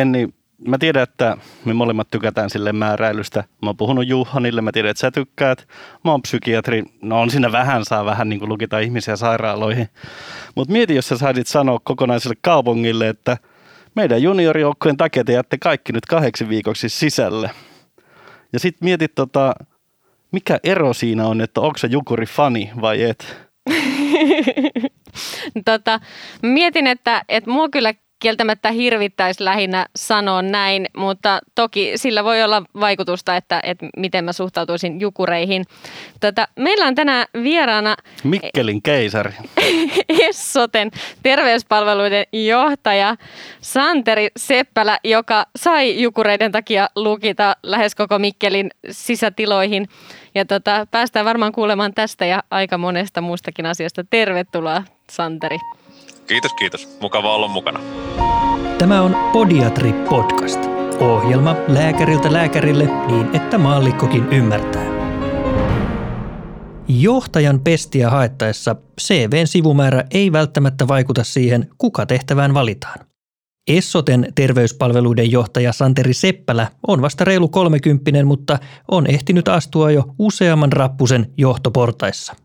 Enni, mä tiedän, että me molemmat tykätään sille määräilystä. Mä oon puhunut Juhanille, mä tiedän, että sä tykkäät. Mä oon psykiatri, no on siinä vähän, saa vähän niin kuin lukita ihmisiä sairaaloihin. Mutta mieti, jos sä saisit sanoa kokonaiselle kaupungille, että meidän juniorijoukkojen takia te jätte kaikki nyt kahdeksi viikoksi sisälle. Ja sitten mietit, tota, mikä ero siinä on, että onko se Jukuri fani vai et? tota, mietin, että, että mua kyllä kieltämättä hirvittäisi lähinnä sanoa näin, mutta toki sillä voi olla vaikutusta, että, että miten mä suhtautuisin jukureihin. Tota, meillä on tänään vieraana Mikkelin keisari. Essoten terveyspalveluiden johtaja Santeri Seppälä, joka sai jukureiden takia lukita lähes koko Mikkelin sisätiloihin. Ja tota, päästään varmaan kuulemaan tästä ja aika monesta muustakin asiasta. Tervetuloa Santeri. Kiitos, kiitos. Mukava olla mukana. Tämä on Podiatri Podcast. Ohjelma lääkäriltä lääkärille niin, että maallikkokin ymmärtää. Johtajan pestiä haettaessa CVn sivumäärä ei välttämättä vaikuta siihen, kuka tehtävään valitaan. Essoten terveyspalveluiden johtaja Santeri Seppälä on vasta reilu kolmekymppinen, mutta on ehtinyt astua jo useamman rappusen johtoportaissa –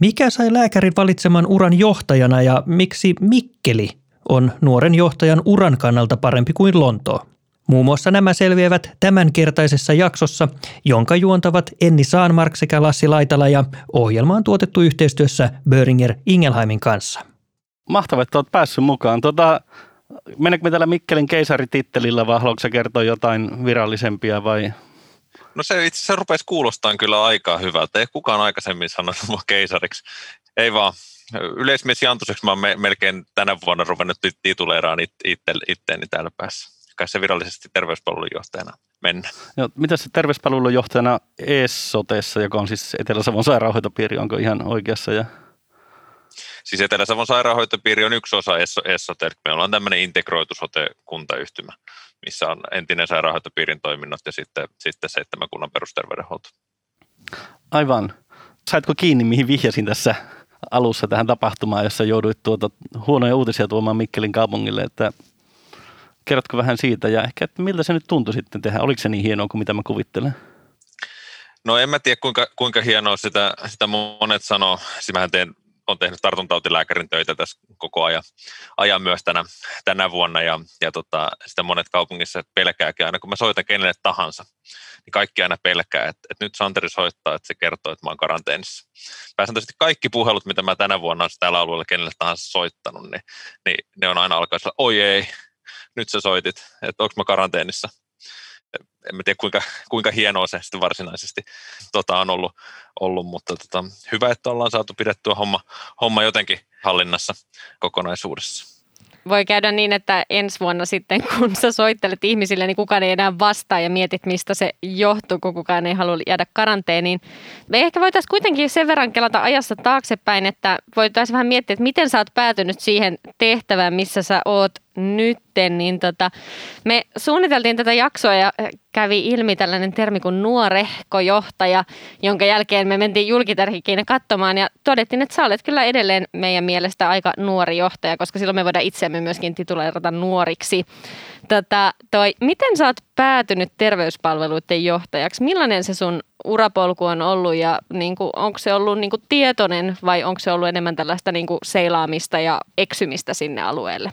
mikä sai lääkärin valitseman uran johtajana ja miksi Mikkeli on nuoren johtajan uran kannalta parempi kuin Lontoo? Muun muassa nämä selviävät tämänkertaisessa jaksossa, jonka juontavat Enni Saanmark sekä Lassi Laitala ja ohjelma on tuotettu yhteistyössä Böringer Ingelheimin kanssa. Mahtavaa, että olet päässyt mukaan. Tota, Mennäänkö me tällä Mikkelin keisaritittelillä vai haluatko kertoa jotain virallisempia vai No se itse asiassa rupesi kuulostamaan kyllä aika hyvältä. Ei kukaan aikaisemmin sanonut mua keisariksi. Ei vaan. Yleismies Jantuseksi mä oon me, melkein tänä vuonna ruvennut tituleeraan it, itte, itteeni täällä päässä. Kai se virallisesti terveyspalvelun johtajana mennä. No, mitä se terveyspalvelun johtajana ESOTessa, joka on siis Etelä-Savon sairaanhoitopiiri, onko ihan oikeassa? Ja... Siis Etelä-Savon sairaanhoitopiiri on yksi osa ESOTE. Me ollaan tämmöinen integroitu sote-kuntayhtymä missä on entinen sairaanhoitopiirin toiminnot ja sitten, sitten seitsemän kunnan perusterveydenhuolto. Aivan. Saitko kiinni, mihin vihjasin tässä alussa tähän tapahtumaan, jossa jouduit tuota huonoja uutisia tuomaan Mikkelin kaupungille, että kerrotko vähän siitä ja ehkä, että miltä se nyt tuntui sitten tehdä? Oliko se niin hienoa kuin mitä mä kuvittelen? No en mä tiedä kuinka, kuinka hienoa sitä, sitä monet sanoo. Siis mähän teen on tehnyt tartuntautiläkärin töitä tässä koko ajan, ajan myös tänä, tänä vuonna ja, ja tota, sitä monet kaupungissa pelkääkin aina, kun mä soitan kenelle tahansa, niin kaikki aina pelkää, että, että nyt Santeri soittaa, että se kertoo, että mä oon karanteenissa. Pääsääntöisesti kaikki puhelut, mitä mä tänä vuonna olen täällä alueella kenelle tahansa soittanut, niin, niin ne on aina alkaa oi ei, nyt sä soitit, että onko mä karanteenissa en mä tiedä kuinka, kuinka hienoa se sitten varsinaisesti tota, on ollut, ollut mutta tota, hyvä, että ollaan saatu pidettyä homma, homma jotenkin hallinnassa kokonaisuudessa. Voi käydä niin, että ensi vuonna sitten, kun sä soittelet ihmisille, niin kukaan ei enää vastaa ja mietit, mistä se johtuu, kun kukaan ei halua jäädä karanteeniin. Me ehkä voitaisiin kuitenkin sen verran kelata ajassa taaksepäin, että voitaisiin vähän miettiä, että miten sä oot päätynyt siihen tehtävään, missä sä oot nytten, niin tota, me suunniteltiin tätä jaksoa ja kävi ilmi tällainen termi kuin nuorehkojohtaja, jonka jälkeen me mentiin julkiterhikiin katsomaan ja todettiin, että sä olet kyllä edelleen meidän mielestä aika nuori johtaja, koska silloin me voidaan itseämme myöskin tituleerata nuoriksi. Tota, toi, miten sä oot päätynyt terveyspalveluiden johtajaksi? Millainen se sun urapolku on ollut ja niin kuin, onko se ollut niin kuin tietoinen vai onko se ollut enemmän tällaista niin kuin seilaamista ja eksymistä sinne alueelle?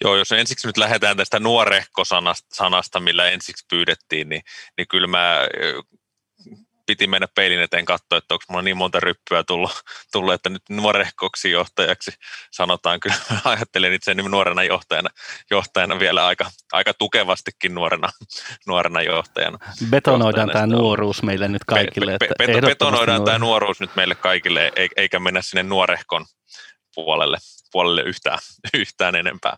Joo, jos ensiksi nyt lähdetään tästä nuorehko-sanasta, millä ensiksi pyydettiin, niin, niin kyllä mä piti mennä peilin eteen katsoa, että onko mulla niin monta ryppyä tullut, tullut että nyt nuorehkoksi johtajaksi sanotaan. Kyllä ajattelen itseäni nuorena johtajana, johtajana vielä aika, aika tukevastikin nuorena, nuorena johtajana. Betonoidaan tämä nuoruus meille nyt kaikille. Be, be, be, betonoidaan tämä nuoruus nyt meille kaikille, eikä mennä sinne nuorehkon puolelle, puolelle yhtään, yhtään enempää.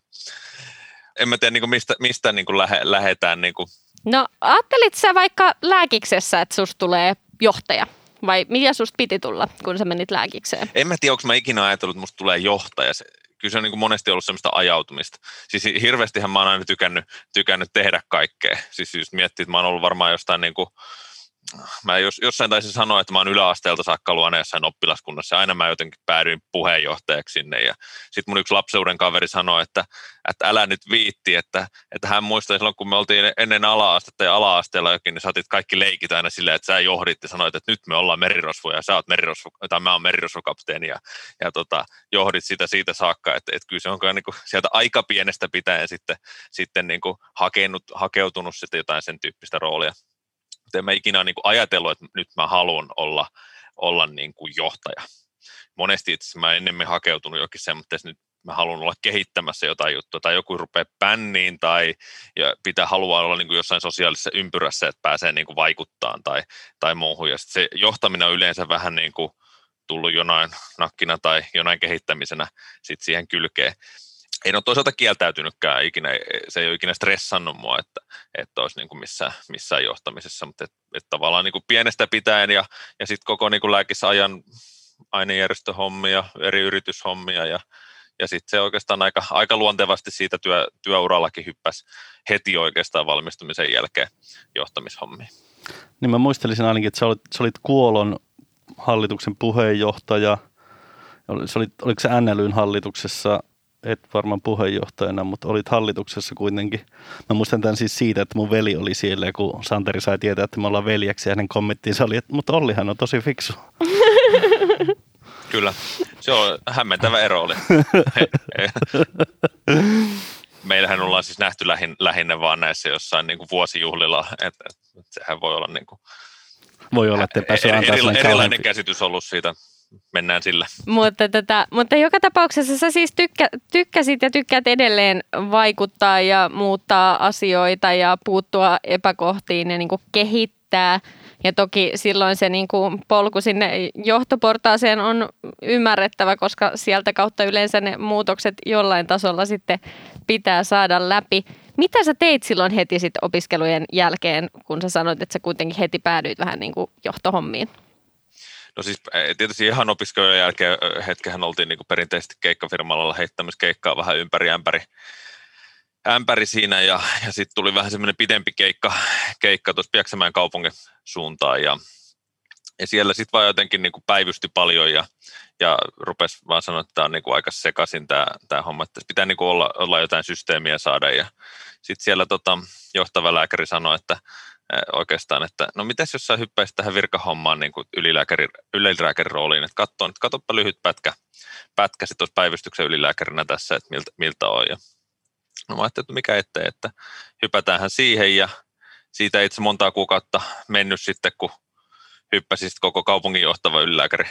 En mä tiedä, niin kuin mistä, mistä niin kuin lähe, lähetään. Niin kuin. No ajattelit sä vaikka lääkiksessä, että susta tulee johtaja? Vai mitä susta piti tulla, kun sä menit lääkikseen? En mä tiedä, onko mä ikinä ajatellut, että musta tulee johtaja. Se, kyllä se on niin kuin monesti ollut semmoista ajautumista. Siis hirveästihän mä oon aina tykännyt, tykännyt tehdä kaikkea. Siis just miettii, että mä oon ollut varmaan jostain niin kuin mä jos, jossain taisin sanoa, että mä oon yläasteelta saakka luona jossain oppilaskunnassa, aina mä jotenkin päädyin puheenjohtajaksi sinne, ja sitten mun yksi lapseuden kaveri sanoi, että, että älä nyt viitti, että, että hän muistaa silloin, kun me oltiin ennen ala-astetta ja ala-asteella jokin, niin saatit kaikki leikit aina silleen, että sä johdit ja sanoit, että nyt me ollaan merirosvoja, ja sä oot merirosvo, tai mä oon merirosvokapteeni, ja, ja tota, johdit sitä siitä saakka, että, että kyllä se on niin kuin sieltä aika pienestä pitäen sitten, sitten niin kuin hakenut, hakeutunut sitten jotain sen tyyppistä roolia mutta en mä ikinä niin kuin ajatellut, että nyt mä haluan olla, olla niin kuin johtaja. Monesti itse mä enemmän hakeutunut jokin semmoinen, että nyt mä haluan olla kehittämässä jotain juttua, tai joku rupeaa pänniin, tai ja pitää haluaa olla niin kuin jossain sosiaalisessa ympyrässä, että pääsee niin kuin vaikuttaa tai, tai muuhun. Ja se johtaminen on yleensä vähän niin kuin tullut jonain nakkina tai jonain kehittämisenä sit siihen kylkeen en ole toisaalta kieltäytynytkään ikinä, se ei ole ikinä stressannut mua, että, että olisi niin kuin missään, missään johtamisessa, mutta että, että tavallaan niin kuin pienestä pitäen ja, ja sitten koko niin kuin lääkisajan ainejärjestöhommia, eri yrityshommia ja, ja sitten se oikeastaan aika, aika luontevasti siitä työ, työurallakin hyppäsi heti oikeastaan valmistumisen jälkeen johtamishommiin. Niin mä muistelisin ainakin, että sä olit, sä olit Kuolon hallituksen puheenjohtaja, se oli, oliko se NLYn hallituksessa et varmaan puheenjohtajana, mutta olit hallituksessa kuitenkin. Mä muistan tämän siis siitä, että mun veli oli siellä ja kun Santeri sai tietää, että me ollaan veljeksi ja hänen kommenttiinsa oli, että mutta Ollihan on tosi fiksu. Kyllä, se on hämmentävä ero oli. Meillähän ollaan siis nähty lähin, lähinnä vaan näissä jossain niin kuin vuosijuhlilla, että et, sehän voi olla niin kuin, voi olla, että päässyt antaa erila, erilainen käsitys ollut siitä mennään sillä. Mutta, tätä, mutta joka tapauksessa sä siis tykkä, tykkäsit ja tykkäät edelleen vaikuttaa ja muuttaa asioita ja puuttua epäkohtiin ja niin kuin kehittää. Ja toki silloin se niin kuin polku sinne johtoportaaseen on ymmärrettävä, koska sieltä kautta yleensä ne muutokset jollain tasolla sitten pitää saada läpi. Mitä sä teit silloin heti sit opiskelujen jälkeen, kun sä sanoit, että sä kuitenkin heti päädyit vähän niin kuin johtohommiin? No siis tietysti ihan opiskelujen jälkeen hetkehän oltiin niin perinteisesti keikkafirmalla heittämässä keikkaa vähän ympäri ämpäri, ämpäri siinä ja, ja sitten tuli vähän semmoinen pidempi keikka, keikka tuossa Pieksämäen kaupungin suuntaan ja, ja siellä sitten vaan jotenkin niin kuin päivysty paljon ja, ja rupesi vaan sanoa, että tämä on niin aika sekaisin tämä, tämä homma, että pitää niin olla, olla jotain systeemiä saada ja sitten siellä tota, johtava lääkäri sanoi, että oikeastaan, että no mitäs jos sä hyppäisit tähän virkahommaan niin kuin ylilääkärin, ylilääkärin rooliin, että katso, että katsoppa lyhyt pätkä, pätkä sitten olisi päivystyksen ylilääkärinä tässä, että miltä, miltä on. Ja no mä ajattelin, että mikä ettei, että hypätäänhän siihen ja siitä itse montaa kuukautta mennyt sitten, kun hyppäsi koko kaupungin johtava ylilääkäri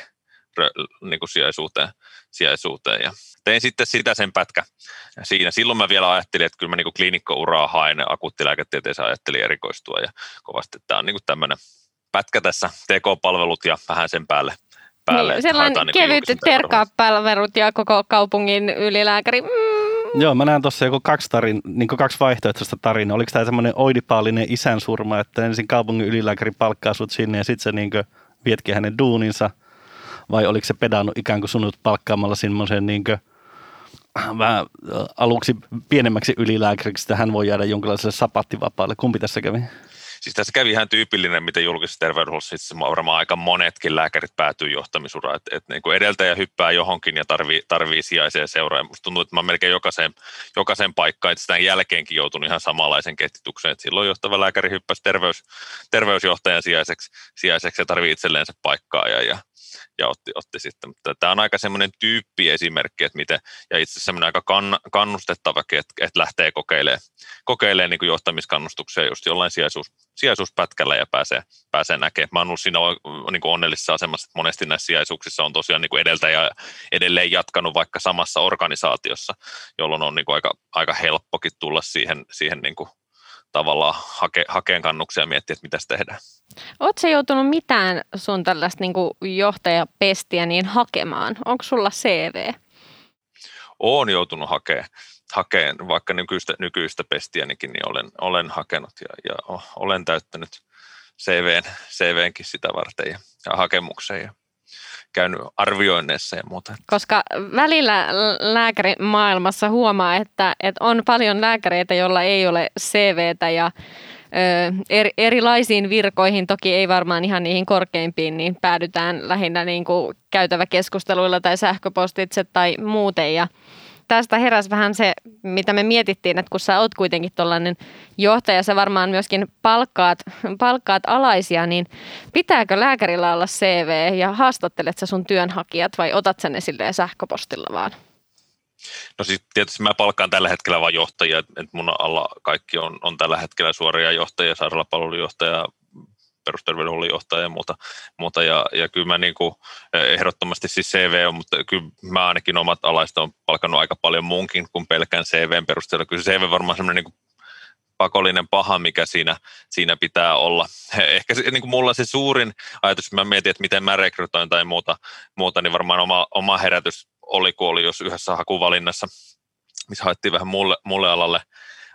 niin kuin sijaisuuteen, sijaisuuteen. Ja tein sitten sitä sen pätkä siinä. Silloin mä vielä ajattelin, että kyllä mä niin kliinikkouraa haen, akuuttilääketieteessä ajattelin erikoistua ja kovasti tämä on niin tämmöinen pätkä tässä, TK-palvelut ja vähän sen päälle. päälle niin, sellainen niin kevyt terkapalvelut ja koko kaupungin ylilääkäri. Mm. Joo, mä näen tuossa joku kaksi, tarin, niin kaksi vaihtoehtoista tarinaa. Oliko tämä semmoinen oidipaalinen isän surma, että ensin kaupungin ylilääkäri palkkaa sut sinne ja sitten se niin vietkin hänen duuninsa – vai oliko se pedannut ikään kuin sunut palkkaamalla semmoisen niin vähän aluksi pienemmäksi ylilääkäriksi, että hän voi jäädä jonkinlaiselle sapattivapaalle. Kumpi tässä kävi? Siis tässä kävi ihan tyypillinen, mitä julkisessa terveydenhuollossa varmaan aika monetkin lääkärit päätyy johtamisuraan, että, että niin edeltäjä hyppää johonkin ja tarvii, tarvii sijaisia seuraa. Musta tuntuu, että mä melkein jokaiseen, jokaiseen paikkaan, että sitä jälkeenkin joutunut ihan samanlaisen ketjutukseen, että silloin johtava lääkäri hyppäsi terveys, terveysjohtajan sijaiseksi, sijaiseksi ja tarvii itselleen se paikkaa ja, ja ja otti, otti sitten. Mutta tämä on aika semmoinen tyyppiesimerkki, että miten, ja itse asiassa semmoinen aika kann, kannustettavakin, että, että lähtee kokeilemaan, kokeilemaan niin johtamiskannustuksia just jollain sijaisuus, sijaisuuspätkällä ja pääsee, pääsee näkemään. Mä oon ollut siinä niin kuin onnellisessa asemassa, että monesti näissä sijaisuuksissa on tosiaan niin kuin edeltäjä edelleen jatkanut vaikka samassa organisaatiossa, jolloin on niin kuin aika, aika helppokin tulla siihen, siihen niin kuin tavallaan hake, hakeen kannuksia ja miettiä, että mitä tehdään. Oletko joutunut mitään sun tällaista niin johtajapestiä niin hakemaan? Onko sulla CV? Olen joutunut hakemaan, hakeen, vaikka nykyistä, nykyistä pestiänikin, niin olen, olen hakenut ja, ja olen täyttänyt CVn, CVnkin sitä varten ja, ja hakemuksen. Ja, käynyt arvioinneissa ja muuta. Koska välillä lääkärimaailmassa huomaa, että, että on paljon lääkäreitä, joilla ei ole CVtä ja eri, erilaisiin virkoihin, toki ei varmaan ihan niihin korkeimpiin, niin päädytään lähinnä niin kuin käytäväkeskusteluilla tai sähköpostitse tai muuten. Ja tästä heräs vähän se, mitä me mietittiin, että kun sä oot kuitenkin tuollainen johtaja, sä varmaan myöskin palkkaat, palkkaat alaisia, niin pitääkö lääkärillä olla CV ja haastattelet sä sun työnhakijat vai otat sä ne silleen sähköpostilla vaan? No siis tietysti mä palkkaan tällä hetkellä vain johtajia, että mun alla kaikki on, on tällä hetkellä suoria johtajia, sairaalapalvelujohtaja, perusterveydenhuollon johtaja ja muuta. muuta ja, ja kyllä mä niin kuin, ehdottomasti siis CV on, mutta kyllä mä ainakin omat alaista on palkannut aika paljon munkin kuin pelkään CVn perusteella. Kyllä se CV varmaan semmoinen niin pakollinen paha, mikä siinä, siinä pitää olla. Ehkä se, niin kuin mulla se suurin ajatus, mä mietin, että miten mä rekrytoin tai muuta, muuta niin varmaan oma, oma herätys oli, kun oli jos yhdessä hakuvalinnassa, missä haettiin vähän mulle, mulle alalle,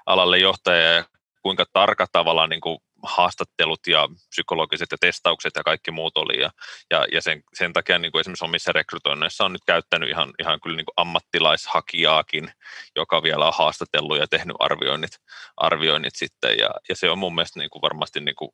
alalle johtajaa ja kuinka tarkka tavalla niin kuin haastattelut ja psykologiset ja testaukset ja kaikki muut oli. Ja, ja, ja sen, sen takia niin kuin esimerkiksi omissa rekrytoinneissa on nyt käyttänyt ihan, ihan kyllä niin kuin ammattilaishakijaakin, joka vielä on haastatellut ja tehnyt arvioinnit, arvioinnit sitten. Ja, ja se on mun mielestä niin kuin varmasti niin kuin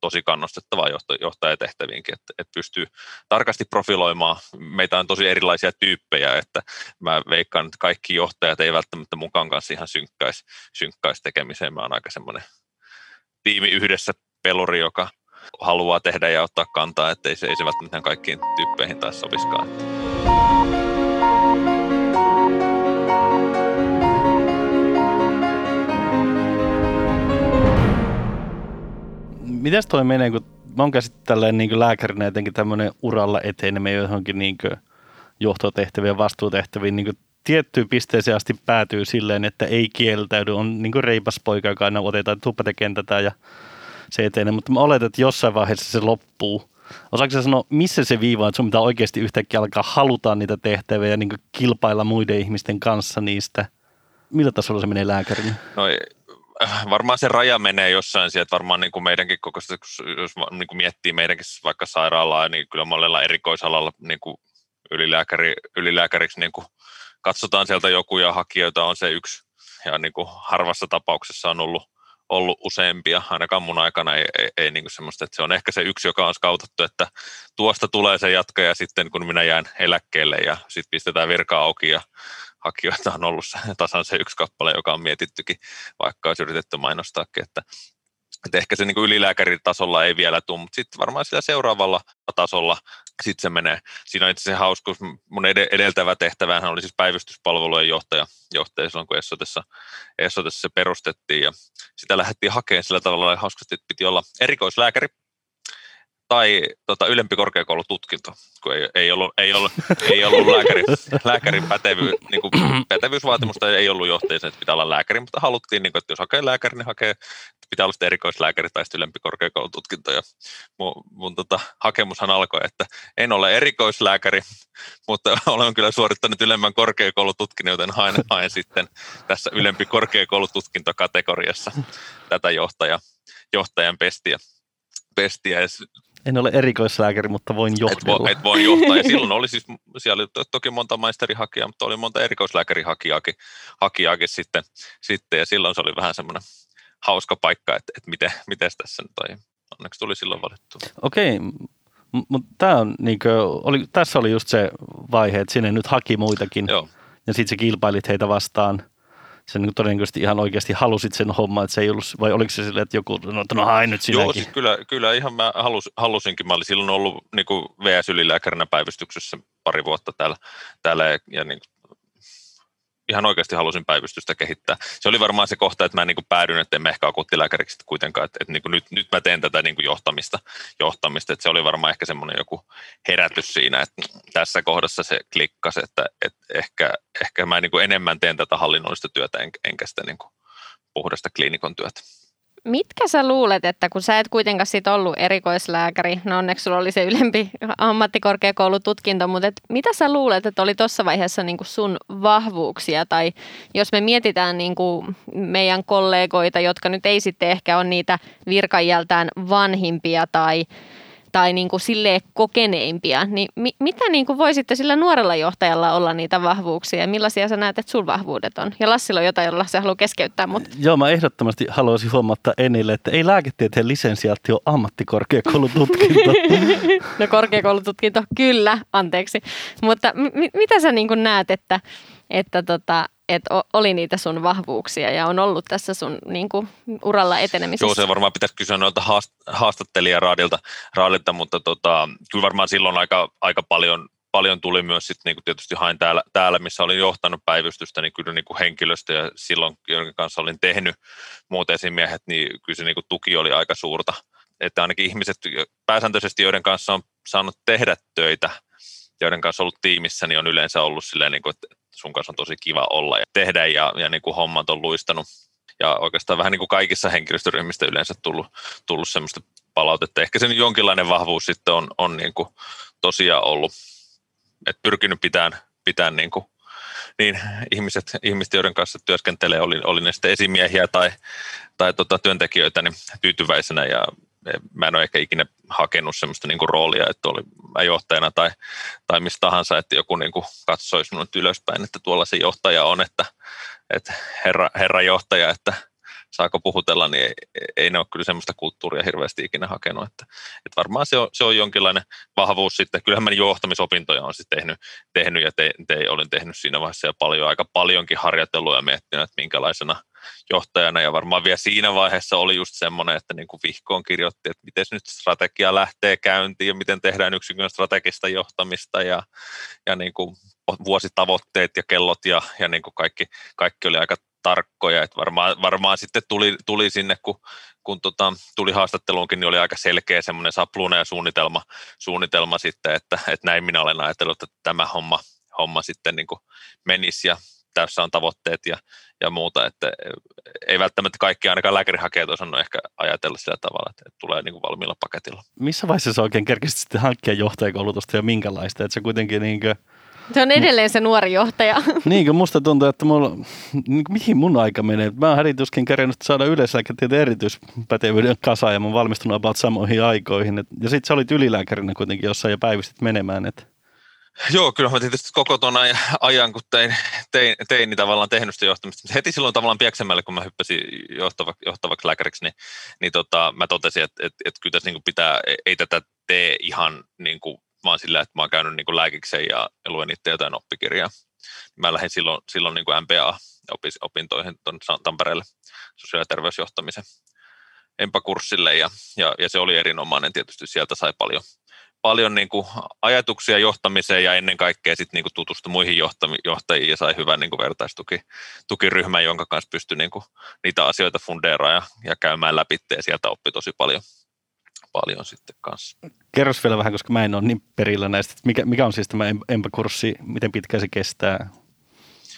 tosi kannustettavaa johtajatehtäviinkin, että, että pystyy tarkasti profiloimaan. Meitä on tosi erilaisia tyyppejä, että mä veikkaan, että kaikki johtajat ei välttämättä mukaan kanssa ihan synkkäisi, synkkäisi tekemiseen. Mä oon aika semmoinen tiimi yhdessä peluri, joka haluaa tehdä ja ottaa kantaa, että ei se, ei se välttämättä kaikkiin tyyppeihin taas sopiskaan. Mitäs toi menee, kun mä oon käsittelen niin lääkärinä jotenkin tämmöinen uralla eteneminen johonkin niin johtotehtäviin ja vastuutehtäviin niin tiettyyn pisteeseen asti päätyy silleen, että ei kieltäydy, on niin kuin reipas poika, joka aina otetaan, tuppa tekemään tätä ja se etenee, mutta mä oletan, että jossain vaiheessa se loppuu. Osaatko sä sanoa, missä se viiva on, että sun pitää oikeasti yhtäkkiä alkaa haluta niitä tehtäviä ja niin kilpailla muiden ihmisten kanssa niistä? Millä tasolla se menee lääkärin? No varmaan se raja menee jossain sieltä, varmaan niin kuin meidänkin koko, jos niin kuin miettii meidänkin vaikka sairaalaa, niin kyllä monella erikoisalalla niin kuin ylilääkäri, ylilääkäriksi niin kuin katsotaan sieltä joku ja hakijoita on se yksi. Ja niin kuin harvassa tapauksessa on ollut, ollut useampia, ainakaan mun aikana ei, ei, ei niin kuin semmoista, että se on ehkä se yksi, joka on skautattu, että tuosta tulee se jatka ja sitten kun minä jään eläkkeelle ja sitten pistetään virka auki ja hakijoita on ollut tasan se yksi kappale, joka on mietittykin, vaikka olisi yritetty mainostaakin, että että ehkä se niin ylilääkäritasolla ei vielä tule, mutta sitten varmaan sillä seuraavalla tasolla sitten se menee. Siinä on itse asiassa hauskuus. Mun edeltävä tehtävähän oli siis päivystyspalvelujen johtaja, johtaja silloin, kun Essotessa, Essotessa se perustettiin. Ja sitä lähdettiin hakemaan sillä tavalla hauskasti, että piti olla erikoislääkäri, tai tota, ylempi korkeakoulututkinto, kun ei, ei ollut, ei ollut, ei ollut lääkärin, lääkärin pätevy, niin kuin pätevyysvaatimusta, ei ollut johtajissa, että pitää olla lääkäri, mutta haluttiin, niin kuin, että jos hakee lääkäri, niin hakee, pitää olla erikoislääkäri tai ylempi korkeakoulututkinto. Ja mun, mun tota, hakemushan alkoi, että en ole erikoislääkäri, mutta olen kyllä suorittanut ylemmän korkeakoulututkinnon, joten haen, haen sitten tässä ylempi korkeakoulututkintokategoriassa tätä johtaja, johtajan pestiä pestiä. En ole erikoislääkäri, mutta voin johdella. Et, et voi johtaa. Ja silloin oli siis, siellä oli toki monta maisterihakijaa, mutta oli monta erikoislääkärihakijaakin hakijaakin sitten, sitten. Ja silloin se oli vähän semmoinen hauska paikka, että, että miten, miten tässä nyt toi. Onneksi tuli silloin valittu. Okei, mutta tämä on, oli, tässä oli just se vaihe, että sinne nyt haki muitakin. Joo. Ja sitten sä kilpailit heitä vastaan sä niin todennäköisesti ihan oikeasti halusit sen homman, että se ei ollut, vai oliko se silleen, että joku, no, no hai nyt sinäkin? Joo, siis kyllä, kyllä ihan mä halus, halusinkin, mä olin silloin ollut niin VS-ylilääkärinä päivystyksessä pari vuotta täällä, täällä ja, ja niin ihan oikeasti halusin päivystystä kehittää. Se oli varmaan se kohta, että mä niin kuin päädyin, että en ehkä akuuttilääkäriksi kuitenkaan, että, että niin kuin nyt, nyt mä teen tätä niin kuin johtamista, johtamista, että se oli varmaan ehkä semmoinen joku herätys siinä, että tässä kohdassa se klikkasi, että, että ehkä, ehkä mä niin kuin enemmän teen tätä hallinnollista työtä, enkä sitä niin kuin puhdasta kliinikon työtä. Mitkä sä luulet, että kun sä et kuitenkaan sit ollut erikoislääkäri, no onneksi sulla oli se ylempi ammattikorkeakoulututkinto, mutta et mitä sä luulet, että oli tuossa vaiheessa niin sun vahvuuksia? Tai jos me mietitään niin meidän kollegoita, jotka nyt ei sitten ehkä ole niitä virkajältään vanhimpia tai tai niin kuin silleen kokeneimpia, niin mi- mitä niin kuin voi sitten sillä nuorella johtajalla olla niitä vahvuuksia ja millaisia sä näet, että sun vahvuudet on? Ja Lassilla on jotain, jolla se haluaa keskeyttää, mutta... Joo, mä ehdottomasti haluaisin huomauttaa Enille, että ei lääketieteen lisensiaatti ole ammattikorkeakoulututkinto. no korkeakoulututkinto, kyllä, anteeksi. Mutta m- mitä sä niin kuin näet, että, että tota, että oli niitä sun vahvuuksia ja on ollut tässä sun niin kuin, uralla etenemisessä? Joo, se varmaan pitäisi kysyä noilta haast- haastattelijaraadilta, raadilta, mutta tota, kyllä varmaan silloin aika, aika paljon, paljon tuli myös sit, niin kuin tietysti hain täällä, täällä, missä olin johtanut päivystystä, niin kyllä niin kuin henkilöstö ja silloin, jonka kanssa olin tehnyt muut esimiehet, niin kyllä se niin kuin tuki oli aika suurta. Että ainakin ihmiset pääsääntöisesti, joiden kanssa on saanut tehdä töitä, joiden kanssa ollut tiimissä, niin on yleensä ollut silleen, niin kuin, että sun kanssa on tosi kiva olla ja tehdä ja, ja niin kuin hommat on luistanut. Ja oikeastaan vähän niin kuin kaikissa henkilöstöryhmistä yleensä tullut, tullut semmoista palautetta. Ehkä sen jonkinlainen vahvuus sitten on, on niin kuin tosiaan ollut, että pyrkinyt pitämään, pitämään niin kuin niin ihmiset, ihmiset, joiden kanssa työskentelee, oli, oli ne sitten esimiehiä tai, tai tota, työntekijöitä, niin tyytyväisenä ja mä en ole ehkä ikinä hakenut semmoista niin kuin roolia, että oli mä johtajana tai, tai mistä tahansa, että joku niin kuin katsoisi minut ylöspäin, että tuolla se johtaja on, että, että herra, herra johtaja, että saako puhutella, niin ei, ei ne ole kyllä semmoista kulttuuria hirveästi ikinä hakenut. Että, että varmaan se on, se on jonkinlainen vahvuus sitten. Kyllähän mä johtamisopintoja on sitten tehnyt, tehnyt ja te, te, olin tehnyt siinä vaiheessa jo paljon, aika paljonkin harjoittelua ja miettinyt, että minkälaisena johtajana ja varmaan vielä siinä vaiheessa oli just semmoinen, että niin kuin vihkoon kirjoitti, että miten nyt strategia lähtee käyntiin ja miten tehdään yksikön strategista johtamista ja, ja niin kuin vuositavoitteet ja kellot ja, ja niin kuin kaikki, kaikki oli aika tarkkoja, että varmaan, varmaan sitten tuli, tuli sinne, kun, kun tota, tuli haastatteluunkin, niin oli aika selkeä semmoinen sapluuna ja suunnitelma, suunnitelma sitten, että, että näin minä olen ajatellut, että tämä homma, homma sitten niin menisi ja tässä on tavoitteet ja, ja muuta, että ei välttämättä kaikki ainakaan lääkärihakijat osannut ehkä ajatella sillä tavalla, että, että tulee niin kuin valmiilla paketilla. Missä vaiheessa sä oikein kerkisit sitten hankkia johtajakoulutusta ja minkälaista, että se kuitenkin niin kuin se on edelleen se nuori johtaja. Niin kuin musta tuntuu, että mulla, niin mihin mun aika menee. Mä oon härituskin kerännyt saada yleislääketieteen erityispätevyyden kasa ja mä oon valmistunut about samoihin aikoihin. Et, ja sit sä olit ylilääkärinä kuitenkin jossain ja päivystit menemään. Et. Joo, kyllä mä tietysti koko tuon ajan, kun tein, tein, tein niin tavallaan tehnyt sitä johtamista. Heti silloin tavallaan Pieksämälle, kun mä hyppäsin johtavaksi, johtavaksi lääkäriksi, niin, niin tota, mä totesin, että, että, että kyllä tässä niin pitää, ei tätä tee ihan niin kuin vaan sillä, että mä oon käynyt niin kuin lääkikseen ja, ja luen itse jotain oppikirjaa. Mä lähdin silloin, silloin niin kuin MPA-opintoihin tuonne Tampereelle sosiaali- ja terveysjohtamisen EMPA-kurssille ja, ja, ja, se oli erinomainen tietysti, sieltä sai paljon, paljon niin kuin ajatuksia johtamiseen ja ennen kaikkea sit niin kuin tutustui muihin johtajiin ja sai hyvän niin kuin vertaistukiryhmän, jonka kanssa pystyi niin kuin niitä asioita fundeeraamaan ja, ja käymään läpi ja sieltä oppi tosi paljon paljon sitten kanssa. Kerros vielä vähän, koska mä en ole niin perillä näistä. Mikä, mikä on siis tämä EMPA-kurssi, miten pitkä se kestää?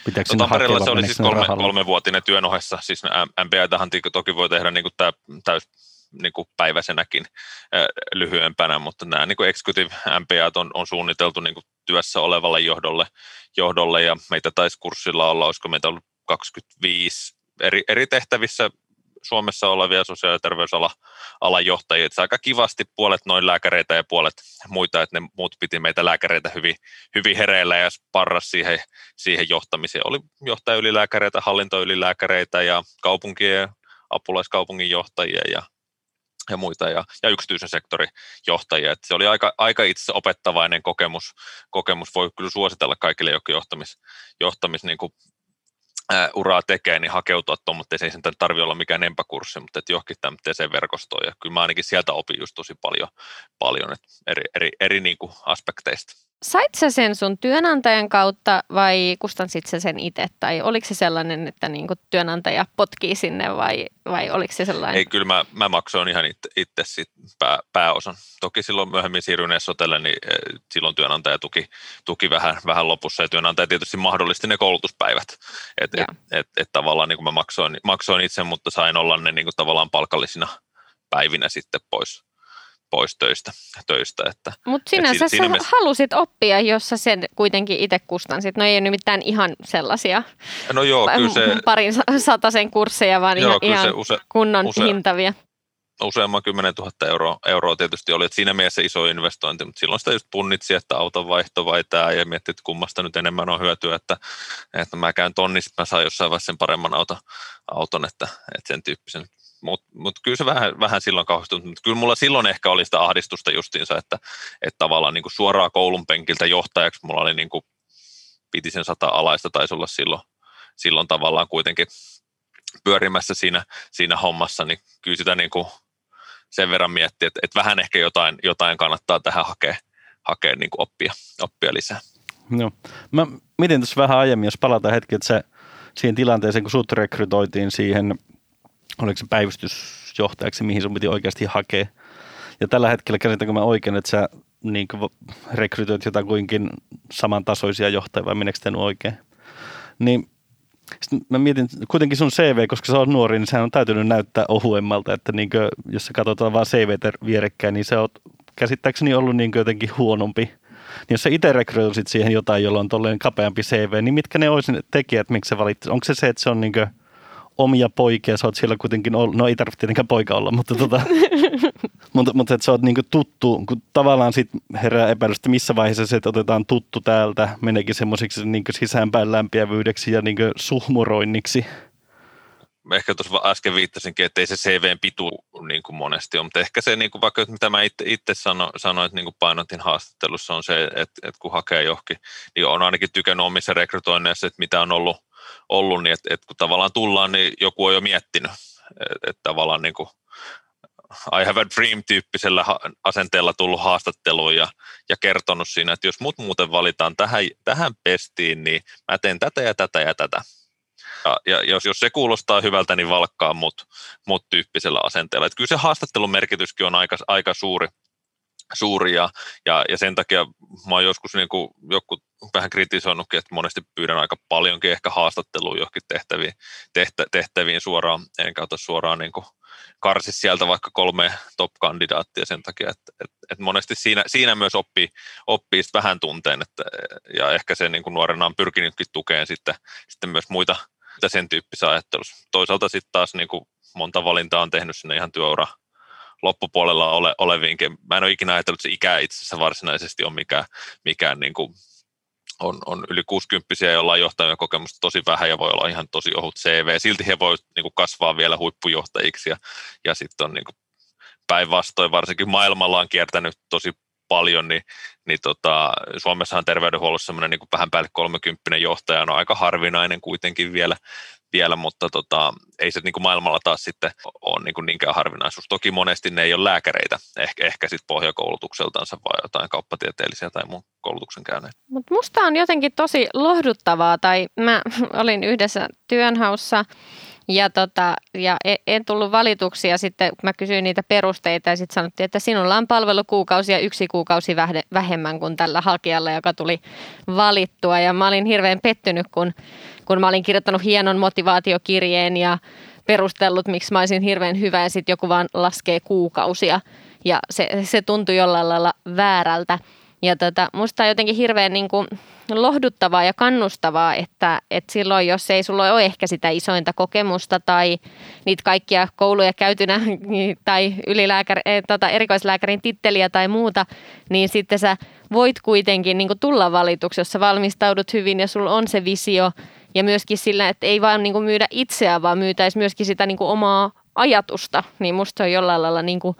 Pitääkö no, Tampereella se oli siis kolme, kolmevuotinen työn ohessa. Siis MBA-tähän toki voi tehdä niin kuin tämä täys niin kuin päiväisenäkin äh, lyhyempänä, mutta nämä niin kuin executive MPA on, on suunniteltu niin kuin työssä olevalle johdolle, johdolle ja meitä taisi kurssilla olla, olisiko meitä ollut 25 eri, eri tehtävissä Suomessa olevia sosiaali- ja terveysalan johtajia. Että aika kivasti puolet noin lääkäreitä ja puolet muita, että ne muut piti meitä lääkäreitä hyvin, hyvin hereillä ja sparras siihen, siihen johtamiseen. Oli johtajaylilääkäreitä, hallintoylilääkäreitä ja kaupunkien ja apulaiskaupungin johtajia ja ja muita ja, ja yksityisen sektorin johtajia. Että se oli aika, aika itse opettavainen kokemus, kokemus. Voi kyllä suositella kaikille, jotka johtamis, johtamis niin kuin uraa tekee, niin hakeutua tuon, mutta ei sen tarvitse olla mikään empakurssi, mutta että johonkin tämmöiseen verkostoon. Ja kyllä mä ainakin sieltä opin just tosi paljon, paljon eri, eri, eri niin kuin aspekteista. Sait sä sen sun työnantajan kautta vai kustansit sä sen itse? Tai oliko se sellainen, että niin kuin työnantaja potkii sinne vai, vai oliko se sellainen? Ei, kyllä mä, mä maksoin ihan itse, itse sit pää, pääosan. Toki silloin myöhemmin siirryin Essotelle, niin eh, silloin työnantaja tuki, tuki vähän, vähän lopussa ja työnantaja tietysti mahdollisti ne koulutuspäivät. Että et, et, et, tavallaan niin mä maksoin, maksoin itse, mutta sain olla ne niin kuin tavallaan palkallisina päivinä sitten pois pois töistä. töistä että, Mutta sinänsä et sä mielessä... halusit oppia, jos sä sen kuitenkin itse kustansit. No ei ole nimittäin ihan sellaisia no joo, kyllä se, parin sen kursseja, vaan joo, ihan, ihan use, kunnon use, hintavia. useamman 10 000 euroa, euroa tietysti oli, että siinä mielessä iso investointi, mutta silloin sitä just punnitsi, että auton vaihto vai tämä, ja mietti, että kummasta nyt enemmän on hyötyä, että, että mä käyn tonnissa, mä saan jossain vaiheessa sen paremman auto, auton, että, että sen tyyppisen. Mutta mut kyllä se vähän, vähän silloin kauhistui, mutta kyllä mulla silloin ehkä oli sitä ahdistusta justiinsa, että, että tavallaan niin kuin suoraan koulun penkiltä johtajaksi mulla oli niin kuin pitisen sata alaista taisi olla silloin, silloin tavallaan kuitenkin pyörimässä siinä, siinä hommassa, niin kyllä sitä niin kuin sen verran miettiä, että, että vähän ehkä jotain, jotain kannattaa tähän hakea, hakea niin kuin oppia, oppia lisää. No. Mä mietin tässä vähän aiemmin, jos palataan hetki, että se, siihen tilanteeseen, kun sut rekrytoitiin siihen, oliko se päivystysjohtajaksi, mihin sun piti oikeasti hakea. Ja tällä hetkellä käsitänkö mä oikein, että sä niin rekrytoit jotakuinkin samantasoisia johtajia, vai meneekö oikein? Niin sitten mä mietin kuitenkin sun CV, koska sä oot nuori, niin sehän on täytynyt näyttää ohuemmalta, että niin kuin, jos sä katsotaan vaan CVtä vierekkäin, niin se on käsittääkseni ollut niin jotenkin huonompi. Niin jos sä itse rekrytoisit siihen jotain, jolla on tolleen kapeampi CV, niin mitkä ne olisi ne tekijät, miksi sä valitsit? Onko se se, että se on niin omia poikia, sä oot siellä kuitenkin ollut, no ei tarvitse tietenkään poika olla, mutta, tota, mutta, mutta että sä oot niinku tuttu, kun tavallaan sit herää epäilys, että missä vaiheessa se, että otetaan tuttu täältä, meneekin semmoisiksi niinku sisäänpäin lämpiävyydeksi ja niinku suhmuroinniksi. Ehkä tuossa äsken viittasinkin, että ei se CVn pitu niin kuin monesti ole, mutta ehkä se, niin kuin vaikka mitä mä itse, itse sano, sanoin, että niin kuin painotin haastattelussa on se, että, että kun hakee johonkin, niin on ainakin tykännyt omissa rekrytoinneissa, että mitä on ollut ollut, niin että, että kun tavallaan tullaan, niin joku on jo miettinyt, että, että tavallaan niin kuin I have a dream-tyyppisellä asenteella tullut haastatteluun ja, ja kertonut siinä, että jos mut muuten valitaan tähän, tähän pestiin, niin mä teen tätä ja tätä ja tätä. Ja, ja jos, jos se kuulostaa hyvältä, niin valkkaa mut, mut tyyppisellä asenteella. Että kyllä se haastattelun merkityskin on aika, aika suuri, suuri ja, ja, ja sen takia mä oon joskus niin kuin joku vähän kritisoinutkin, että monesti pyydän aika paljonkin ehkä haastattelua johonkin tehtäviin, tehtä, tehtäviin suoraan, enkä ota suoraan niin kuin karsi sieltä vaikka kolme top-kandidaattia sen takia, että, että, että monesti siinä, siinä myös oppii, oppii vähän tunteen, että, ja ehkä se niin kuin nuorena on pyrkinytkin tukeen sitten, sitten myös muita sen tyyppisiä ajattelussa. Toisaalta sitten taas niin kuin monta valintaa on tehnyt sinne ihan työura loppupuolella ole, oleviinkin. Mä en ole ikinä ajatellut, että se ikä itse asiassa varsinaisesti on mikään, mikään niin kuin on, on yli 60 joilla on johtajan kokemusta tosi vähän ja voi olla ihan tosi ohut CV. Silti he voivat niin kuin kasvaa vielä huippujohtajiksi ja, ja sitten on niin kuin päinvastoin, varsinkin maailmalla on kiertänyt tosi paljon, niin, niin tota, Suomessahan terveydenhuollossa semmoinen niin vähän päälle 30 johtaja on aika harvinainen kuitenkin vielä, vielä mutta tota, ei se niin kuin maailmalla taas sitten ole niin kuin niinkään harvinaisuus. Toki monesti ne ei ole lääkäreitä, ehkä, ehkä sitten pohjakoulutukseltansa vai jotain kauppatieteellisiä tai muun koulutuksen käyneet. Mutta musta on jotenkin tosi lohduttavaa, tai mä olin yhdessä työnhaussa ja, tota, ja e, en tullut valituksi ja sitten mä kysyin niitä perusteita ja sitten sanottiin, että sinulla on palvelukuukausi ja yksi kuukausi vähemmän kuin tällä hakijalla, joka tuli valittua. Ja mä olin hirveän pettynyt, kun, kun mä olin kirjoittanut hienon motivaatiokirjeen ja perustellut, miksi mä olisin hirveän hyvä ja sitten joku vaan laskee kuukausia. Ja se, se tuntui jollain lailla väärältä. Ja tota, musta on jotenkin hirveän niin kuin lohduttavaa ja kannustavaa, että, että silloin jos ei sulla ole ehkä sitä isointa kokemusta tai niitä kaikkia kouluja käytynä tai ylilääkäri, eh, tota, erikoislääkärin titteliä tai muuta, niin sitten sä voit kuitenkin niin tulla valituksi, jos sä valmistaudut hyvin ja sulla on se visio. Ja myöskin sillä, että ei vaan niin myydä itseään, vaan myytäisi myöskin sitä niin omaa ajatusta, niin musta on jollain lailla niin kuin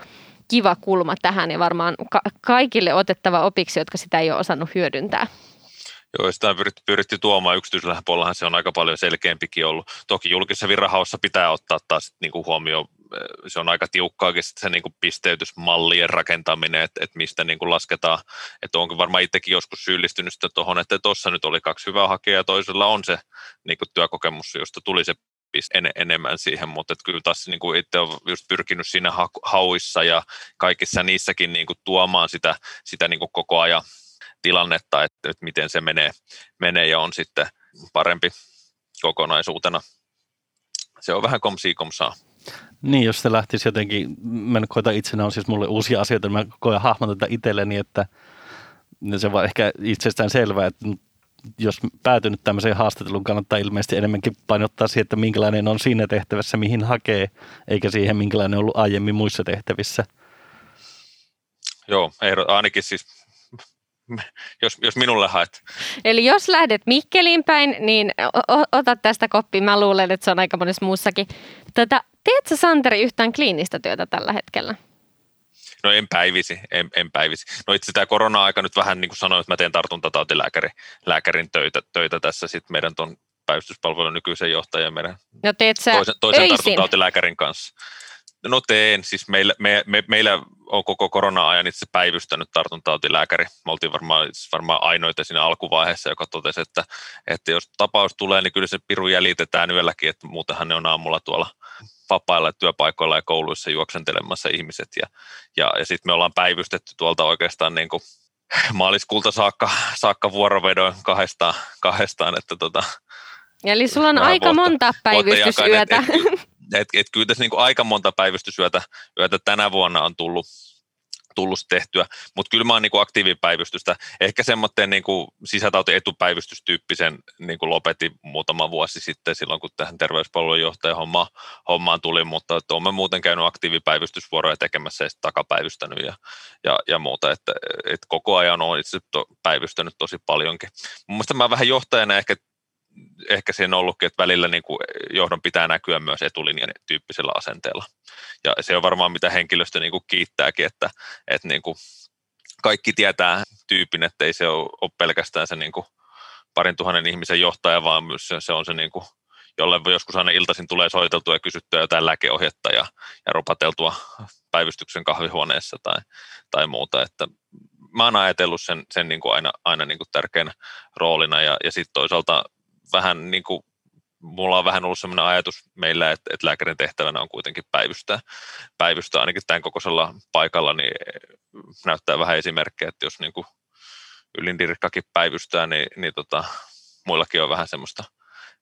kiva kulma tähän ja varmaan ka- kaikille otettava opiksi, jotka sitä ei ole osannut hyödyntää. Joo, sitä on pyritty, pyritty tuomaan yksityisellä puolellahan se on aika paljon selkeämpikin ollut. Toki julkisessa virrahaossa pitää ottaa taas niin kuin huomioon, eh, se on aika tiukkaakin se niin kuin pisteytysmallien rakentaminen, että, että mistä niin kuin lasketaan, että onko varmaan itsekin joskus syyllistynyt tuohon, että tuossa nyt oli kaksi hyvää hakea ja toisella on se niin kuin työkokemus, josta tuli se en, enemmän siihen, mutta kyllä taas niin kuin itse olen just pyrkinyt siinä ha- hauissa ja kaikissa niissäkin niin kuin tuomaan sitä, sitä niin kuin koko ajan tilannetta, että, että miten se menee, menee ja on sitten parempi kokonaisuutena. Se on vähän komsi komsaa. Niin, jos se lähtisi jotenkin, mä en koeta itsenä on siis mulle uusia asioita, mä koen hahmotan tätä itselleni, että se on ehkä itsestään selvää, että jos päätynyt tämmöiseen haastatteluun, kannattaa ilmeisesti enemmänkin painottaa siihen, että minkälainen on siinä tehtävässä, mihin hakee, eikä siihen, minkälainen on ollut aiemmin muissa tehtävissä. Joo, ehdot, ainakin siis jos, jos minulle haet. Eli jos lähdet Mikkeliin päin, niin o- ota tästä koppi. Mä luulen, että se on aika monessa muussakin. Tätä, teet sä Santeri yhtään kliinistä työtä tällä hetkellä? No en päivisi, en, en päivisi. No itse tämä korona-aika nyt vähän niin kuin sanoin, että mä teen tartuntatautilääkärin lääkärin töitä, töitä tässä sitten meidän tuon päivystyspalvelun nykyisen johtajan meidän no teet sä toisen, toisen tartuntatautilääkärin kanssa. No teen, siis meillä, me, me, meillä on koko korona-ajan itse päivystänyt tartuntatautilääkäri. Me oltiin varmaan, siis varmaan ainoita siinä alkuvaiheessa, joka totesi, että, että jos tapaus tulee, niin kyllä se piru jäljitetään yölläkin, että muutenhan ne on aamulla tuolla vapailla työpaikoilla ja kouluissa juoksentelemassa ihmiset. Ja, ja, ja sitten me ollaan päivystetty tuolta oikeastaan niin kuin maaliskuulta saakka, saakka vuorovedoin kahdestaan, kahdestaan että tota, Eli sulla on aika vuotta, monta päivystysyötä. Et, et, et, et kyllä tässä niin kuin aika monta päivystysyötä yötä tänä vuonna on tullut, tullut tehtyä, mutta kyllä mä oon niin aktiivipäivystystä, ehkä semmoinen niin sisätauti etupäivystystyyppisen niin kuin lopetin muutama vuosi sitten silloin, kun tähän terveyspalvelun johtajan homma, hommaan tuli, mutta että olen muuten käynyt aktiivipäivystysvuoroja tekemässä ja takapäivystänyt ja, ja, ja muuta, että, että koko ajan olen itse päivystänyt tosi paljonkin. Mun mielestä mä vähän johtajana ehkä ehkä siinä on ollutkin, että välillä niin kuin johdon pitää näkyä myös etulinjan tyyppisellä asenteella. Ja se on varmaan mitä henkilöstö niin kuin kiittääkin, että, että niin kuin kaikki tietää tyypin, että ei se ole, pelkästään se niin kuin parin tuhannen ihmisen johtaja, vaan myös se, on se, niin kuin, jolle joskus aina iltaisin tulee soiteltua ja kysyttyä jotain lääkeohjetta ja, ja ropateltua päivystyksen kahvihuoneessa tai, tai muuta. Että mä oon ajatellut sen, sen niin kuin aina, aina niin kuin tärkeänä roolina ja, ja sitten toisaalta vähän niin kuin, mulla on vähän ollut sellainen ajatus meillä, että, että lääkärin tehtävänä on kuitenkin päivystää, päivystää ainakin tämän kokoisella paikalla, niin näyttää vähän esimerkkejä, että jos niin kuin ylindirkkakin päivystää, niin, niin tota, muillakin on vähän semmoista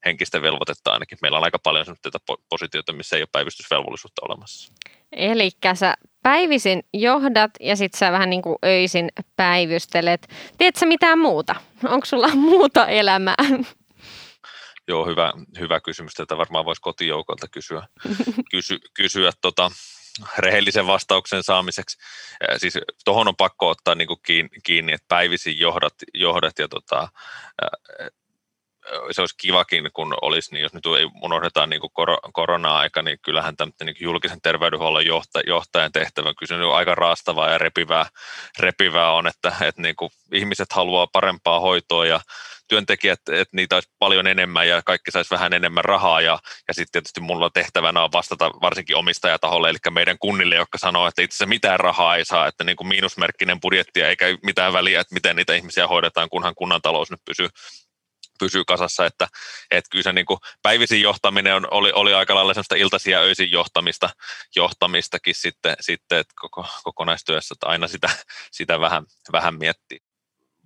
henkistä velvoitetta ainakin. Meillä on aika paljon semmoista positioita, missä ei ole päivystysvelvollisuutta olemassa. Eli sä päivisin johdat ja sitten sä vähän niin kuin öisin päivystelet. Tiedätkö mitään muuta? Onko sulla muuta elämää? Joo, hyvä, hyvä kysymys. Tätä varmaan voisi kotijoukolta kysyä, kysy, kysyä tota, rehellisen vastauksen saamiseksi. Siis tuohon on pakko ottaa niin kuin kiinni, että päivisin johdat, johdat ja tota, se olisi kivakin, kun olisi, niin jos nyt ei unohdetaan niin korona-aika, niin kyllähän tämmöinen niin julkisen terveydenhuollon johtajan tehtävä kyllä on aika raastavaa ja repivää, repivää on, että, että niin ihmiset haluaa parempaa hoitoa ja työntekijät, että niitä olisi paljon enemmän ja kaikki saisi vähän enemmän rahaa. Ja, ja sitten tietysti mulla tehtävänä on vastata varsinkin omistajataholle, eli meidän kunnille, jotka sanoo, että itse asiassa mitään rahaa ei saa, että niin kuin miinusmerkkinen budjetti eikä mitään väliä, että miten niitä ihmisiä hoidetaan, kunhan kunnan talous nyt pysyy, pysyy kasassa, että, että kyllä se niin kuin päivisin johtaminen on, oli, oli aika lailla sellaista iltaisia ja öisin johtamista, johtamistakin sitten, sitten että koko, kokonaistyössä, että aina sitä, sitä vähän, vähän miettii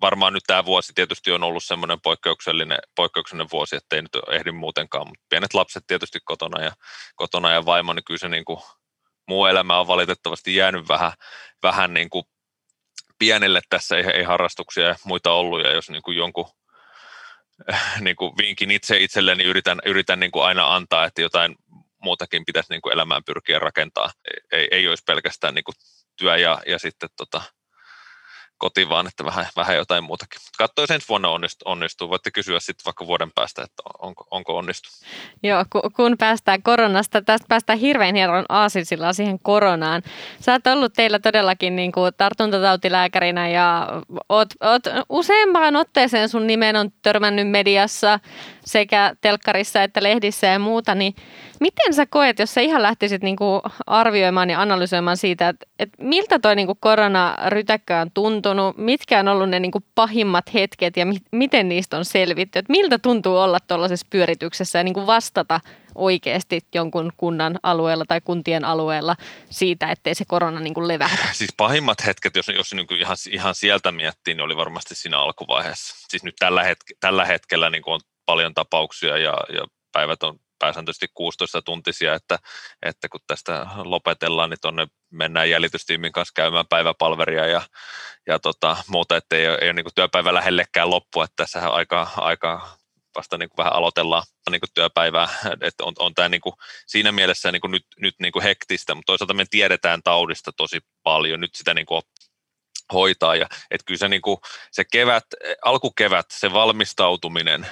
varmaan nyt tämä vuosi tietysti on ollut semmoinen poikkeuksellinen, poikkeuksellinen vuosi, että ei nyt ehdi muutenkaan, mutta pienet lapset tietysti kotona ja, kotona ja vaimo, niin kyllä se niin kuin, muu elämä on valitettavasti jäänyt vähän, vähän niin kuin pienelle tässä, ei, ei harrastuksia ja muita ollut, ja jos niin kuin jonkun niin kuin vinkin itse itselleni yritän, yritän niin kuin aina antaa, että jotain muutakin pitäisi niin kuin elämään pyrkiä rakentaa. Ei, ei olisi pelkästään niin kuin työ ja, ja sitten tota, kotiin, vaan että vähän, vähän jotain muutakin. Katso, jos ensi vuonna onnistuu, onnistuu. Voitte kysyä sitten vaikka vuoden päästä, että onko, onko onnistunut. Joo, kun päästään koronasta, tästä päästään hirveän hienon aasinsilla siihen koronaan. Sä oot ollut teillä todellakin niin kuin tartuntatautilääkärinä ja oot, oot useampaan otteeseen sun nimen on törmännyt mediassa sekä telkkarissa että lehdissä ja muuta, niin miten sä koet, jos sä ihan lähtisit niin kuin arvioimaan ja analysoimaan siitä, että, että miltä toi niin kuin on tuntunut, mitkä on ollut ne niin kuin pahimmat hetket ja mi- miten niistä on selvitty, että miltä tuntuu olla tuollaisessa pyörityksessä ja niin kuin vastata oikeasti jonkun kunnan alueella tai kuntien alueella siitä, ettei se korona niin kuin levähdä? Siis pahimmat hetket, jos, jos niin kuin ihan, ihan sieltä miettii, niin oli varmasti siinä alkuvaiheessa. Siis nyt tällä, hetke, tällä hetkellä niin kuin on paljon tapauksia ja, ja päivät on pääsääntöisesti 16 tuntisia, että, että kun tästä lopetellaan, niin tuonne mennään jäljitystiimin kanssa käymään päiväpalveria ja, ja tota, muuta, että ei ei ole niin työpäivä lähellekään loppu, että tässä aika, aika vasta niin kuin vähän aloitellaan niin kuin työpäivää, että on, on tämä niin kuin siinä mielessä niin kuin nyt, nyt niin kuin hektistä, mutta toisaalta me tiedetään taudista tosi paljon, nyt sitä niin kuin hoitaa. Ja, että kyllä se, niin kuin, se kevät, alkukevät, se valmistautuminen,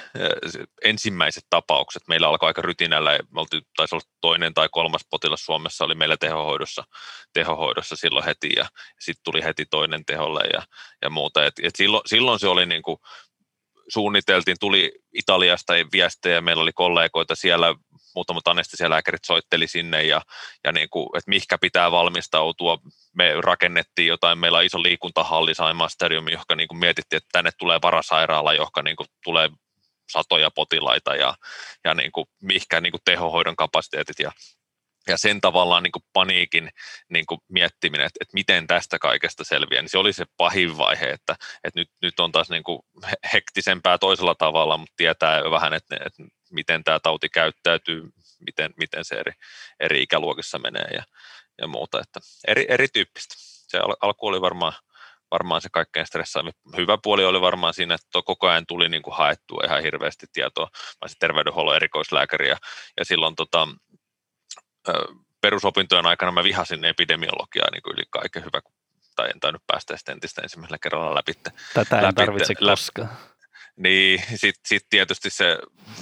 se ensimmäiset tapaukset, meillä alkoi aika rytinällä, me oltiin, taisi olla toinen tai kolmas potilas Suomessa, oli meillä tehohoidossa, tehohoidossa silloin heti, ja sitten tuli heti toinen teholle ja, ja muuta. Et, et silloin, silloin se oli niin kuin, suunniteltiin, tuli Italiasta viestejä, meillä oli kollegoita siellä, muutamat anestesialääkärit soitteli sinne ja, ja niin kuin, että mihinkä pitää valmistautua. Me rakennettiin jotain, meillä on iso liikuntahalli Saimaa Stadium, johon niin kuin mietittiin, että tänne tulee varasairaala, johon niin kuin tulee satoja potilaita ja, ja niin kuin, mihinkä niin kuin tehohoidon kapasiteetit ja ja sen tavallaan niin kuin paniikin niin kuin miettiminen, että, että miten tästä kaikesta selviää, niin se oli se pahin vaihe, että, että nyt, nyt on taas niin kuin hektisempää toisella tavalla, mutta tietää jo vähän, että, että miten tämä tauti käyttäytyy, miten, miten se eri, eri ikäluokissa menee ja, ja muuta, että eri, erityyppistä. Se al, alku oli varmaan, varmaan se kaikkein stressaavin. Hyvä puoli oli varmaan siinä, että koko ajan tuli niin kuin haettua ihan hirveästi tietoa. Mä terveydenhuollon erikoislääkäri ja, ja silloin tota, perusopintojen aikana mä vihasin epidemiologiaa niin kuin yli kaiken hyvä, tai en tainnut päästä entistä ensimmäisellä kerralla läpi. Tätä ei tarvitse läpi, koskaan. Niin, sitten sit tietysti se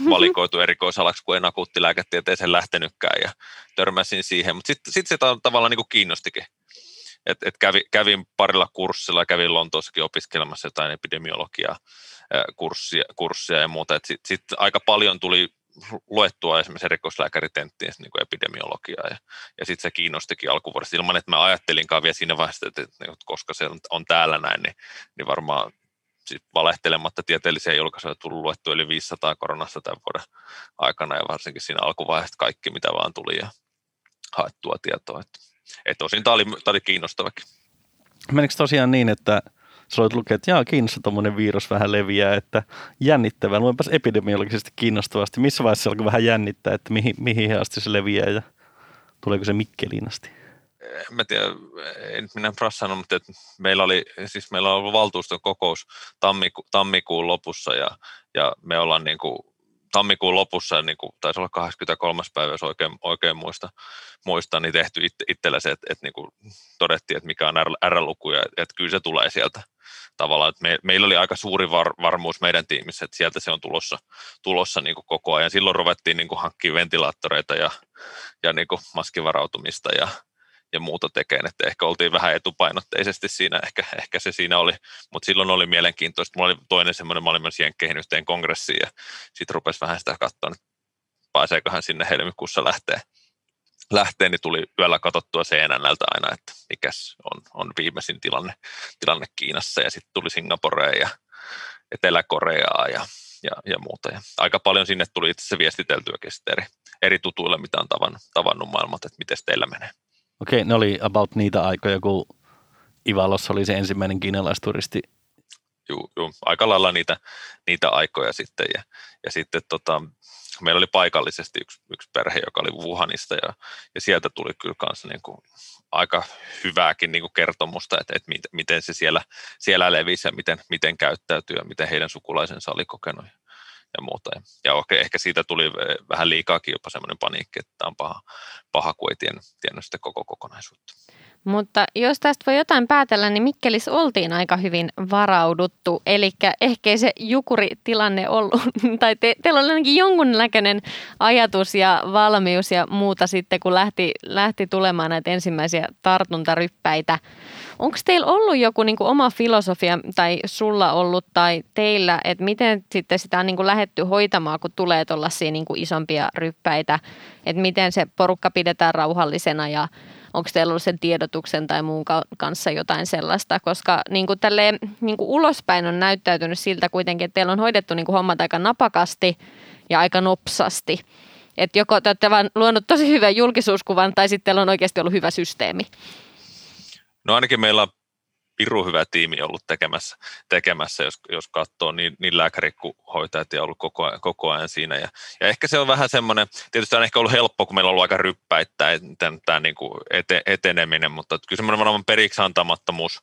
valikoitu erikoisalaksi, kun en akuuttilääketieteeseen lähtenytkään ja törmäsin siihen, mutta sitten sit se tavallaan niin kuin kiinnostikin. Et, et kävi, kävin parilla kurssilla, kävin Lontoossakin opiskelemassa jotain epidemiologiaa, kurssia, kurssia ja muuta. Sitten sit aika paljon tuli luettua esimerkiksi erikoislääkäritenttiin niin kuin epidemiologiaa ja, ja sitten se kiinnostikin alkuvuodesta ilman, että mä ajattelinkaan vielä siinä vaiheessa, että, että koska se on, on täällä näin, niin, niin varmaan sit valehtelematta tieteellisiä julkaisuja tullut luettu yli 500 koronassa tämän vuoden aikana ja varsinkin siinä alkuvaiheessa kaikki, mitä vaan tuli ja haettua tietoa. Että, että osin tämä oli, tämä oli kiinnostavakin. Menikö tosiaan niin, että sä voit lukea, että jaa, Kiinassa tuommoinen virus vähän leviää, että jännittävää. Luenpas epidemiologisesti kiinnostavasti. Missä vaiheessa alkoi vähän jännittää, että mihin, mihin asti se leviää ja tuleeko se Mikkeliin asti? En mä tiedä, en minä prassannut, mutta että meillä oli, siis meillä on ollut valtuuston kokous tammiku, tammikuun lopussa ja, ja me ollaan niin kuin tammikuun lopussa, niin kuin, taisi olla 23. päivä, jos oikein, oikein muista, muista, niin tehty it, itsellä se, että, että niin kuin todettiin, että mikä on R-luku ja että kyllä se tulee sieltä tavallaan. Että me, meillä oli aika suuri var, varmuus meidän tiimissä, että sieltä se on tulossa, tulossa niin kuin koko ajan. Silloin ruvettiin niin kuin hankkimaan ventilaattoreita ja, ja niin kuin maskivarautumista ja, ja muuta tekeen, että ehkä oltiin vähän etupainotteisesti siinä, ehkä, ehkä se siinä oli, mutta silloin oli mielenkiintoista. Mulla oli toinen semmoinen, mä olin myös Jenkkeihin yhteen kongressiin ja sitten rupesi vähän sitä katsoa, että pääseeköhän sinne helmikuussa lähtee, lähtee, niin tuli yöllä katsottua CNNltä aina, että mikäs on, on viimeisin tilanne, tilanne Kiinassa ja sitten tuli Singaporeen ja Etelä-Koreaa ja, ja, ja muuta. Ja aika paljon sinne tuli itse asiassa viestiteltyäkin eri, eri tutuille, mitä on tavannut, tavannut maailmat, että miten teillä menee. Okei, ne oli about niitä aikoja, kun Ivalossa oli se ensimmäinen kiinalaisturisti. Joo, joo aika lailla niitä, niitä aikoja sitten. Ja, ja sitten tota, meillä oli paikallisesti yksi, yksi perhe, joka oli Wuhanista ja, ja sieltä tuli kyllä kanssa niin kuin aika hyvääkin niin kuin kertomusta, että, että miten se siellä, siellä levisi ja miten, miten käyttäytyy ja miten heidän sukulaisensa oli kokenut ja muuta. Ja ehkä siitä tuli eh, vähän liikaakin jopa semmoinen paniikki, että tämä on paha, paha kun ei tiennyt, tiennyt sitä koko kokonaisuutta. Mutta jos tästä voi jotain päätellä, niin Mikkelis oltiin aika hyvin varauduttu. Eli ehkä ei se jukuritilanne ollut, tai te, teillä oli ainakin jonkunnäköinen ajatus ja valmius ja muuta sitten, kun lähti, lähti tulemaan näitä ensimmäisiä tartuntaryppäitä. Onko teillä ollut joku niin kuin oma filosofia tai sulla ollut tai teillä, että miten sitten sitä on niin kuin lähetty hoitamaan, kun tulee tuollaisia niin isompia ryppäitä, että miten se porukka pidetään rauhallisena ja onko teillä ollut sen tiedotuksen tai muun kanssa jotain sellaista, koska niin kuin tälleen, niin kuin ulospäin on näyttäytynyt siltä kuitenkin, että teillä on hoidettu niin kuin hommat aika napakasti ja aika nopsasti. Että joko te olette vaan luonut tosi hyvän julkisuuskuvan tai sitten teillä on oikeasti ollut hyvä systeemi. No ainakin meillä on piru hyvä tiimi ollut tekemässä, tekemässä jos, jos katsoo niin, niin lääkäri kuin hoitajat ja ollut koko, ajan, koko ajan siinä. Ja, ja, ehkä se on vähän semmoinen, tietysti on ehkä ollut helppo, kun meillä on ollut aika ryppäitä tämä, tämä niin kuin ete, eteneminen, mutta kyllä semmoinen varmaan periksi antamattomuus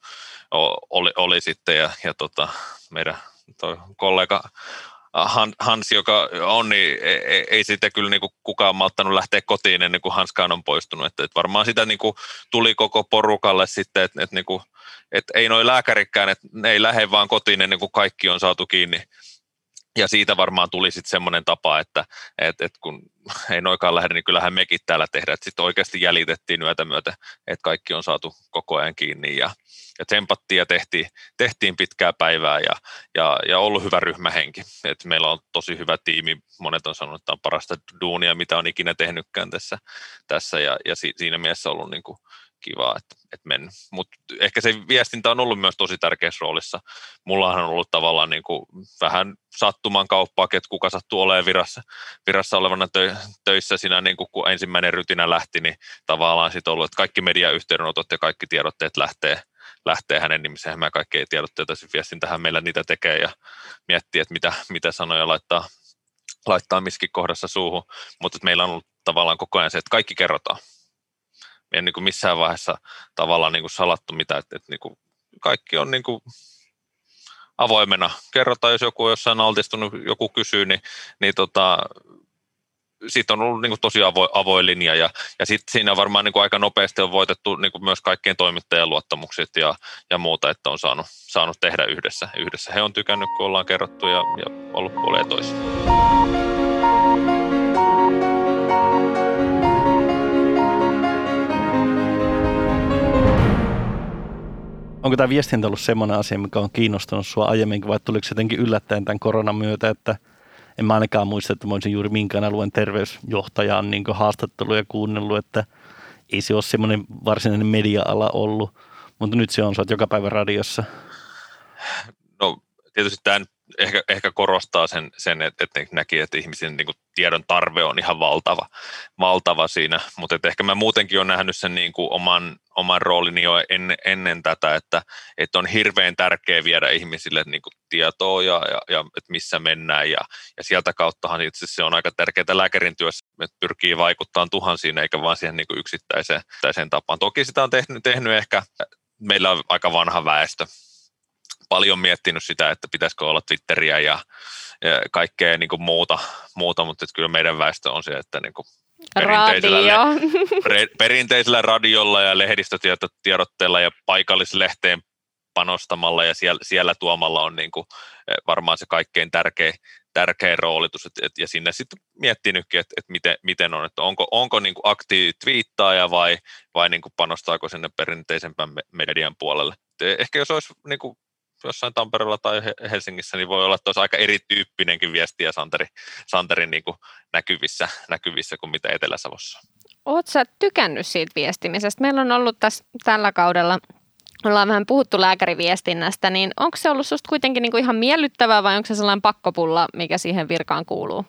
oli, oli sitten ja, ja tota, meidän toi kollega Hans, joka on, niin ei, e, ei siitä kyllä niin kuin kukaan malttanut lähteä kotiin ennen kuin Hanskaan on poistunut. Että, että varmaan sitä niin kuin tuli koko porukalle sitten, että, että, niin kuin, että ei noin lääkärikään, että ne ei lähde vaan kotiin ennen kuin kaikki on saatu kiinni. Ja siitä varmaan tuli sitten semmoinen tapa, että, että, että kun ei noikaan lähde, niin kyllähän mekin täällä tehdään. Sitten oikeasti jäljitettiin yötä myötä, että kaikki on saatu koko ajan kiinni ja, ja tsempattiin ja tehtiin, tehtiin pitkää päivää ja, ja, ja ollut hyvä ryhmähenki. Et meillä on tosi hyvä tiimi, monet on sanonut, että on parasta duunia, mitä on ikinä tehnytkään tässä, tässä ja, ja siinä mielessä ollut niin kuin kiva, että, että mennyt. Mutta ehkä se viestintä on ollut myös tosi tärkeässä roolissa. Mullahan on ollut tavallaan niin kuin vähän sattuman kauppaa, että kuka sattuu olemaan virassa, virassa olevana tö, töissä siinä, niin kuin, kun ensimmäinen rytinä lähti, niin tavallaan sitten ollut, että kaikki mediayhteydenotot ja kaikki tiedotteet lähtee, lähtee hänen nimissään. Mä kaikki tiedotteita, viestintähän meillä niitä tekee ja miettii, että mitä, mitä sanoja laittaa, laittaa miskin kohdassa suuhun, mutta meillä on ollut tavallaan koko ajan se, että kaikki kerrotaan ei niin kuin missään vaiheessa tavallaan niin kuin salattu mitä, että, että niin kuin kaikki on niin kuin avoimena. Kerrotaan, jos joku on jossain altistunut, joku kysyy, niin, niin tota, siitä on ollut niin kuin tosi avo, avoin linja ja, ja sitten siinä varmaan niin kuin aika nopeasti on voitettu niin kuin myös kaikkien toimittajien luottamukset ja, ja muuta, että on saanut, saanut tehdä yhdessä. Yhdessä he on tykännyt, kun ollaan kerrottu ja, ja ollut puoleen toisin. Onko tämä viestintä ollut semmoinen asia, mikä on kiinnostanut sinua aiemminkin, vai tuliko se jotenkin yllättäen tämän koronan myötä, että en mä ainakaan muista, että mä olisin juuri minkään alueen terveysjohtajan niin haastatteluja kuunnellut, että ei se ole semmoinen varsinainen media-ala ollut, mutta nyt se on, sä joka päivä radiossa. No tietysti tämä ehkä, ehkä korostaa sen, sen että, että näki, että ihmisen niin kuin, tiedon tarve on ihan valtava, valtava siinä, mutta että ehkä mä muutenkin olen nähnyt sen niin kuin, oman, oman roolini jo en, ennen tätä, että, että on hirveän tärkeää viedä ihmisille niin kuin, tietoa ja, ja, ja että missä mennään. Ja, ja sieltä kauttahan itse se on aika tärkeää lääkärin työssä, että pyrkii vaikuttamaan tuhansiin eikä vaan siihen niin kuin yksittäiseen, yksittäiseen tapaan. Toki sitä on tehnyt, tehnyt ehkä, meillä on aika vanha väestö, paljon miettinyt sitä, että pitäisikö olla Twitteriä ja, ja kaikkea niin kuin muuta, muuta, mutta että kyllä meidän väestö on se, että niin kuin perinteisellä, Radio. perinteisellä radiolla ja lehdistötiedotteella ja paikallislehteen panostamalla ja siellä, siellä tuomalla on niin kuin eh, varmaan se kaikkein tärkein, tärkein roolitus. Et, et, ja sinne sitten miettinytkin, että et miten, miten on, että onko, onko niin aktiivitviittaaja vai, vai niin kuin panostaako sinne perinteisempään median puolelle. Et ehkä jos olisi niin kuin jossain Tampereella tai Helsingissä, niin voi olla, että olisi aika erityyppinenkin viesti ja Santeri, Santerin niin kuin näkyvissä, näkyvissä kuin mitä Etelä-Savossa. Oletko sä tykännyt siitä viestimisestä? Meillä on ollut tässä tällä kaudella ollaan vähän puhuttu lääkäriviestinnästä, niin onko se ollut susta kuitenkin niin kuin ihan miellyttävää vai onko se sellainen pakkopulla, mikä siihen virkaan kuuluu?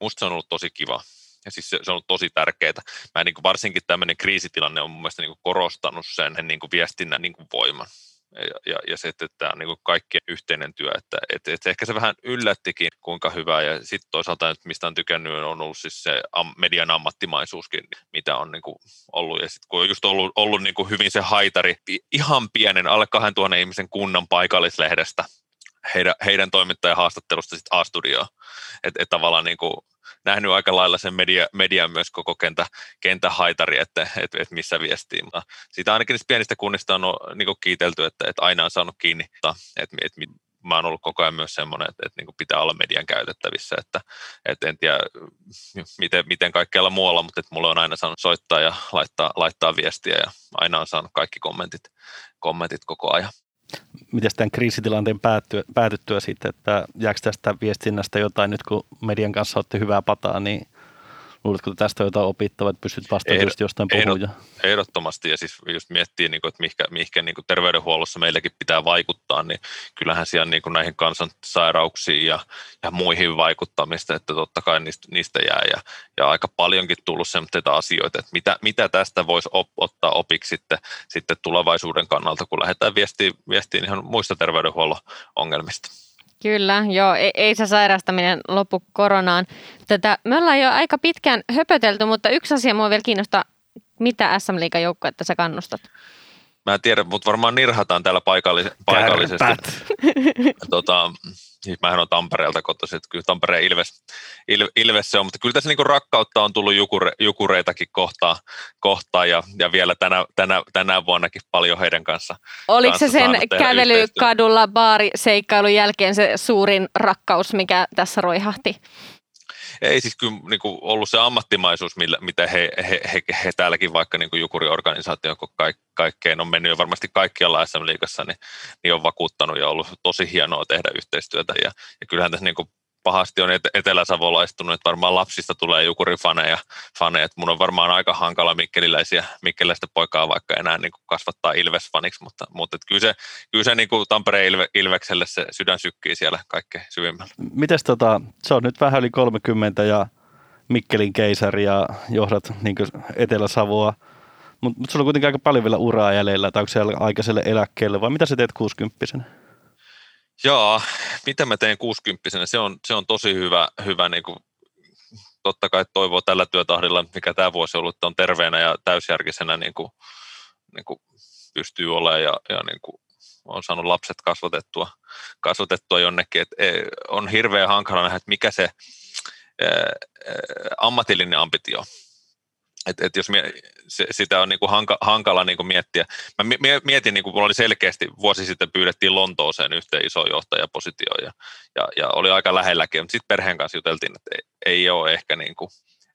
Musta se on ollut tosi kiva. Ja siis se, se on ollut tosi tärkeää. Mä niin kuin varsinkin tämmöinen kriisitilanne on mun mielestä niin kuin korostanut sen niin kuin viestinnän niin kuin voiman ja, ja, ja se, että tämä on niin kaikkien yhteinen työ, että et, et ehkä se vähän yllättikin, kuinka hyvä, ja sitten toisaalta nyt mistä on tykännyt, on ollut siis se am, median ammattimaisuuskin, mitä on niin kuin ollut, ja sitten kun on just ollut, ollut niin kuin hyvin se haitari, ihan pienen, alle 2000 ihmisen kunnan paikallislehdestä, heidän, heidän toimittajan haastattelusta sitten A-studioon, että et tavallaan niin kuin, nähnyt aika lailla sen media, median myös koko kentä, kentä haitari, että et, et missä viestii. Mutta siitä ainakin niistä pienistä kunnista on niin kuin kiitelty, että, että aina on saanut kiinni, että, että, että mä oon ollut koko ajan myös semmoinen, että, että niin kuin pitää olla median käytettävissä, että, että en tiedä miten, miten kaikkialla muualla, mutta että mulle on aina saanut soittaa ja laittaa, laittaa viestiä ja aina on saanut kaikki kommentit, kommentit koko ajan miten tämän kriisitilanteen päättyä, päätyttyä sitten, että jääkö tästä viestinnästä jotain nyt, kun median kanssa olette hyvää pataa, niin Luuletko, että tästä on jotain opittavaa, että pystyt vastaamaan Ehdot- jostain puhuja? Ehdottomasti, ja siis jos miettii, niin kuin, että mihinkä, mihinkä niin kuin terveydenhuollossa meilläkin pitää vaikuttaa, niin kyllähän siellä niin kuin näihin kansansairauksiin ja, ja muihin vaikuttamista, että totta kai niistä, niistä jää, ja, ja aika paljonkin tullut sellaisia asioita, että mitä, mitä tästä voisi op, ottaa opiksi sitten, sitten tulevaisuuden kannalta, kun lähdetään viestiin, viestiin ihan muista terveydenhuollon ongelmista. Kyllä, joo, ei, ei se sairastaminen lopu koronaan. Tätä, me ollaan jo aika pitkään höpötelty, mutta yksi asia mua vielä kiinnostaa, mitä SM Liigan joukkuetta sä kannustat? Mä en tiedä, mutta varmaan nirhataan täällä paikallis- paikallisesti. Tota, siis mähän on Tampereelta kotoisin, että kyllä Tampereen Ilves, Il, Ilves se on, mutta kyllä tässä niinku rakkautta on tullut jukure, jukureitakin kohtaan, kohtaan ja, ja, vielä tänä, tänä, tänä vuonnakin paljon heidän kanssa. Oliko se kanssa sen saanut tehdä kävely yhteistyötä. kadulla baariseikkailun jälkeen se suurin rakkaus, mikä tässä roihahti? Ei siis kyllä niin kuin ollut se ammattimaisuus, millä, mitä he, he, he, he täälläkin vaikka niin kuin jukuriorganisaatio, kun kaik, kaikkeen on mennyt jo varmasti kaikkialla SM-liigassa, niin, niin on vakuuttanut ja ollut tosi hienoa tehdä yhteistyötä. Ja, ja kyllähän tässä niin kuin pahasti on et- eteläsavolaistunut, että varmaan lapsista tulee jukurifaneja, faneja, mun on varmaan aika hankala mikkeliläisiä, mikkeliläistä poikaa vaikka enää niin kuin kasvattaa Ilves-faniksi, mutta, mutta kyllä se, kyllä se niin kuin Tampereen Ilve, Ilvekselle se sydän sykkii siellä kaikkein syvimmällä. Mites tota, se on nyt vähän yli 30 ja Mikkelin keisari ja johdat niin Etelä-Savoa, mutta mut sulla on kuitenkin aika paljon vielä uraa jäljellä, tai onko siellä aikaiselle eläkkeelle, vai mitä sä teet 60 Joo, mitä mä teen 60 se on, se on tosi hyvä, hyvä niin kuin, totta kai toivoo tällä työtahdilla, mikä tämä vuosi on ollut, on terveenä ja täysjärkisenä niin kuin, niin kuin pystyy olemaan ja, ja niin kuin, on saanut lapset kasvatettua, kasvatettua jonnekin. Et, e, on hirveän hankala nähdä, että mikä se ä, ä, ammatillinen ambitio et, et jos mie, se, sitä on niinku hanka, hankala niinku miettiä. Mä mie- mietin, niinku, mulla oli selkeästi, vuosi sitten pyydettiin Lontooseen yhteen iso johtajapositioon ja, ja, ja oli aika lähelläkin, mutta sitten perheen kanssa juteltiin, että ei, ei ole ehkä niinku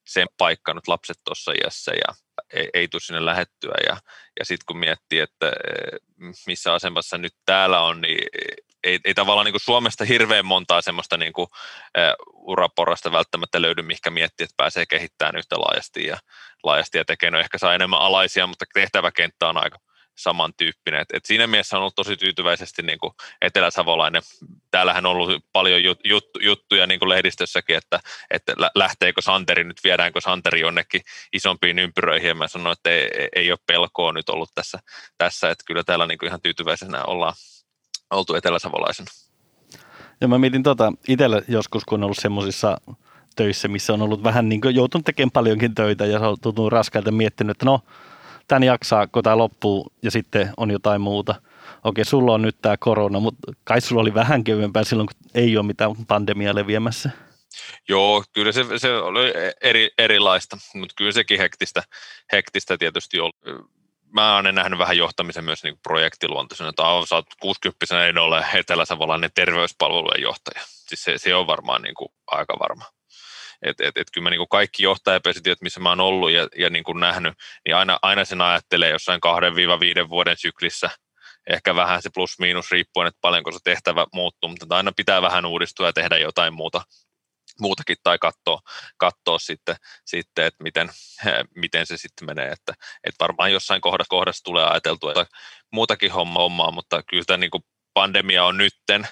sen paikka nyt lapset tuossa iässä ja ei, ei tule sinne lähettyä. Ja, ja sitten kun miettii, että eh, missä asemassa nyt täällä on, niin ei, ei tavallaan niin kuin Suomesta hirveän montaa semmoista niin kuin, uh, uraporrasta välttämättä löydy, mihinkä miettii, että pääsee kehittämään yhtä laajasti ja, laajasti ja tekee. No ehkä saa enemmän alaisia, mutta tehtäväkenttä on aika samantyyppinen. Et, et siinä mielessä on ollut tosi tyytyväisesti niin kuin eteläsavolainen. Täällähän on ollut paljon jut, jut, juttuja niin kuin lehdistössäkin, että, että lähteekö Santeri nyt, viedäänkö Santeri jonnekin isompiin ympyröihin. Ja mä sanoin, että ei, ei ole pelkoa nyt ollut tässä, tässä että kyllä täällä niin kuin ihan tyytyväisenä ollaan oltu eteläsavolaisena. Ja mä mietin tota, itsellä joskus, kun on ollut semmoisissa töissä, missä on ollut vähän niin kuin joutunut tekemään paljonkin töitä ja on tuntunut raskailta miettinyt, että no, tämän jaksaa, kun tämä loppuu ja sitten on jotain muuta. Okei, sulla on nyt tämä korona, mutta kai sulla oli vähän kevyempää silloin, kun ei ole mitään pandemiaa leviämässä. Joo, kyllä se, se oli eri, erilaista, mutta kyllä sekin hektistä, hektistä tietysti oli mä oon nähnyt vähän johtamisen myös niin projektiluontoisena, että sä oot 60 en ole etelä-savolainen terveyspalvelujen johtaja. Siis se, se on varmaan niin kuin aika varma. Et, et, et kyllä mä niin kuin kaikki johtajapositiot, missä mä oon ollut ja, ja niin kuin nähnyt, niin aina, aina sen ajattelee jossain 2-5 vuoden syklissä, ehkä vähän se plus-miinus riippuen, että paljonko se tehtävä muuttuu, mutta aina pitää vähän uudistua ja tehdä jotain muuta, muutakin tai katsoa, katsoa sitten, sitten että miten, miten se sitten menee. Että, että varmaan jossain kohdassa, kohdassa tulee ajateltua että muutakin hommaa, mutta kyllä tämä niin kuin pandemia on nytten,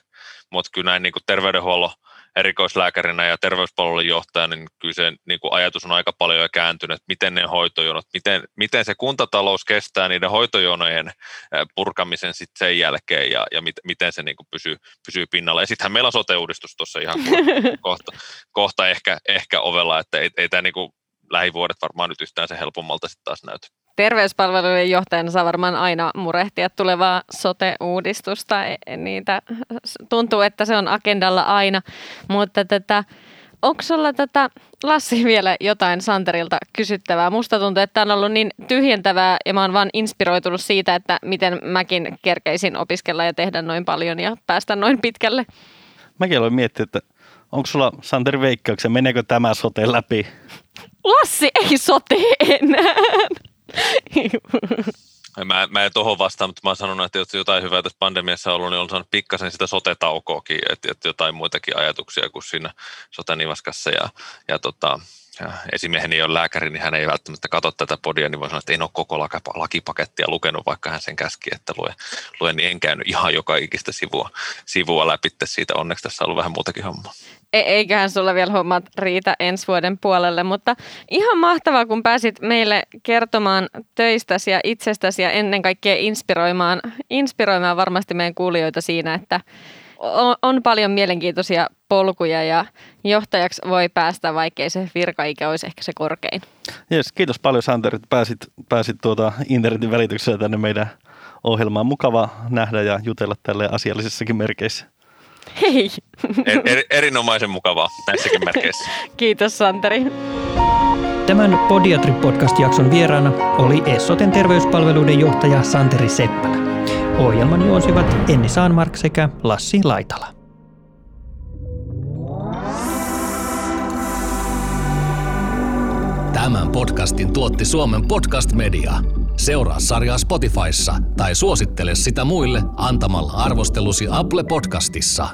mutta kyllä näin niin kuin terveydenhuollon erikoislääkärinä ja terveyspalvelun johtajana, niin kyllä se niin kuin ajatus on aika paljon jo kääntynyt, että miten ne hoitojonot, miten, miten se kuntatalous kestää niiden hoitojonojen purkamisen sitten sen jälkeen ja, ja mit, miten se niin kuin pysyy, pysyy pinnalla. Ja sittenhän meillä on sote-uudistus tuossa ihan kohta, kohta ehkä, ehkä ovella, että ei, ei tämä niin kuin lähivuodet varmaan nyt yhtään se helpommalta sitten taas näytä terveyspalvelujen johtajana saa varmaan aina murehtia tulevaa sote-uudistusta. E, Niitä tuntuu, että se on agendalla aina, mutta tätä, onko sulla tätä, Lassi vielä jotain Santerilta kysyttävää? Musta tuntuu, että tämä on ollut niin tyhjentävää ja mä oon vaan inspiroitunut siitä, että miten mäkin kerkeisin opiskella ja tehdä noin paljon ja päästä noin pitkälle. Mäkin aloin miettiä, että onko sulla Santeri veikkauksia, meneekö tämä sote läpi? Lassi ei sote enää. Mä, mä en tuohon vastaan, mutta mä oon sanonut, että jos jotain hyvää tässä pandemiassa on ollut, niin on saanut pikkasen sitä sote-taukoakin, että, että jotain muitakin ajatuksia kuin siinä sote-nivaskassa ja, ja tota, ja esimieheni ole lääkäri, niin hän ei välttämättä katso tätä podia, niin voi sanoa, että en ole koko lakipakettia lukenut, vaikka hän sen käski, että lue, lue niin en käynyt ihan joka ikistä sivua, sivua läpi siitä. Onneksi tässä on ollut vähän muutakin hommaa. E- eiköhän sulla vielä hommat riitä ensi vuoden puolelle, mutta ihan mahtavaa, kun pääsit meille kertomaan töistäsi ja itsestäsi ja ennen kaikkea inspiroimaan, inspiroimaan varmasti meidän kuulijoita siinä, että on, on paljon mielenkiintoisia polkuja ja johtajaksi voi päästä, vaikkei se virkaikä olisi ehkä se korkein. Yes, kiitos paljon Santeri, että pääsit, pääsit tuota internetin välityksellä tänne meidän ohjelmaan. Mukava nähdä ja jutella tälle asiallisissakin merkeissä. Hei! Er, er, erinomaisen mukavaa näissäkin merkeissä. Kiitos Santeri. Tämän Podiatri-podcast-jakson vieraana oli Essoten terveyspalveluiden johtaja Santeri Seppälä. Ohjelman juonsivat Enni Saanmark sekä Lassi Laitala. Tämän podcastin tuotti Suomen Podcast Media. Seuraa sarjaa Spotifyssa tai suosittele sitä muille antamalla arvostelusi Apple Podcastissa.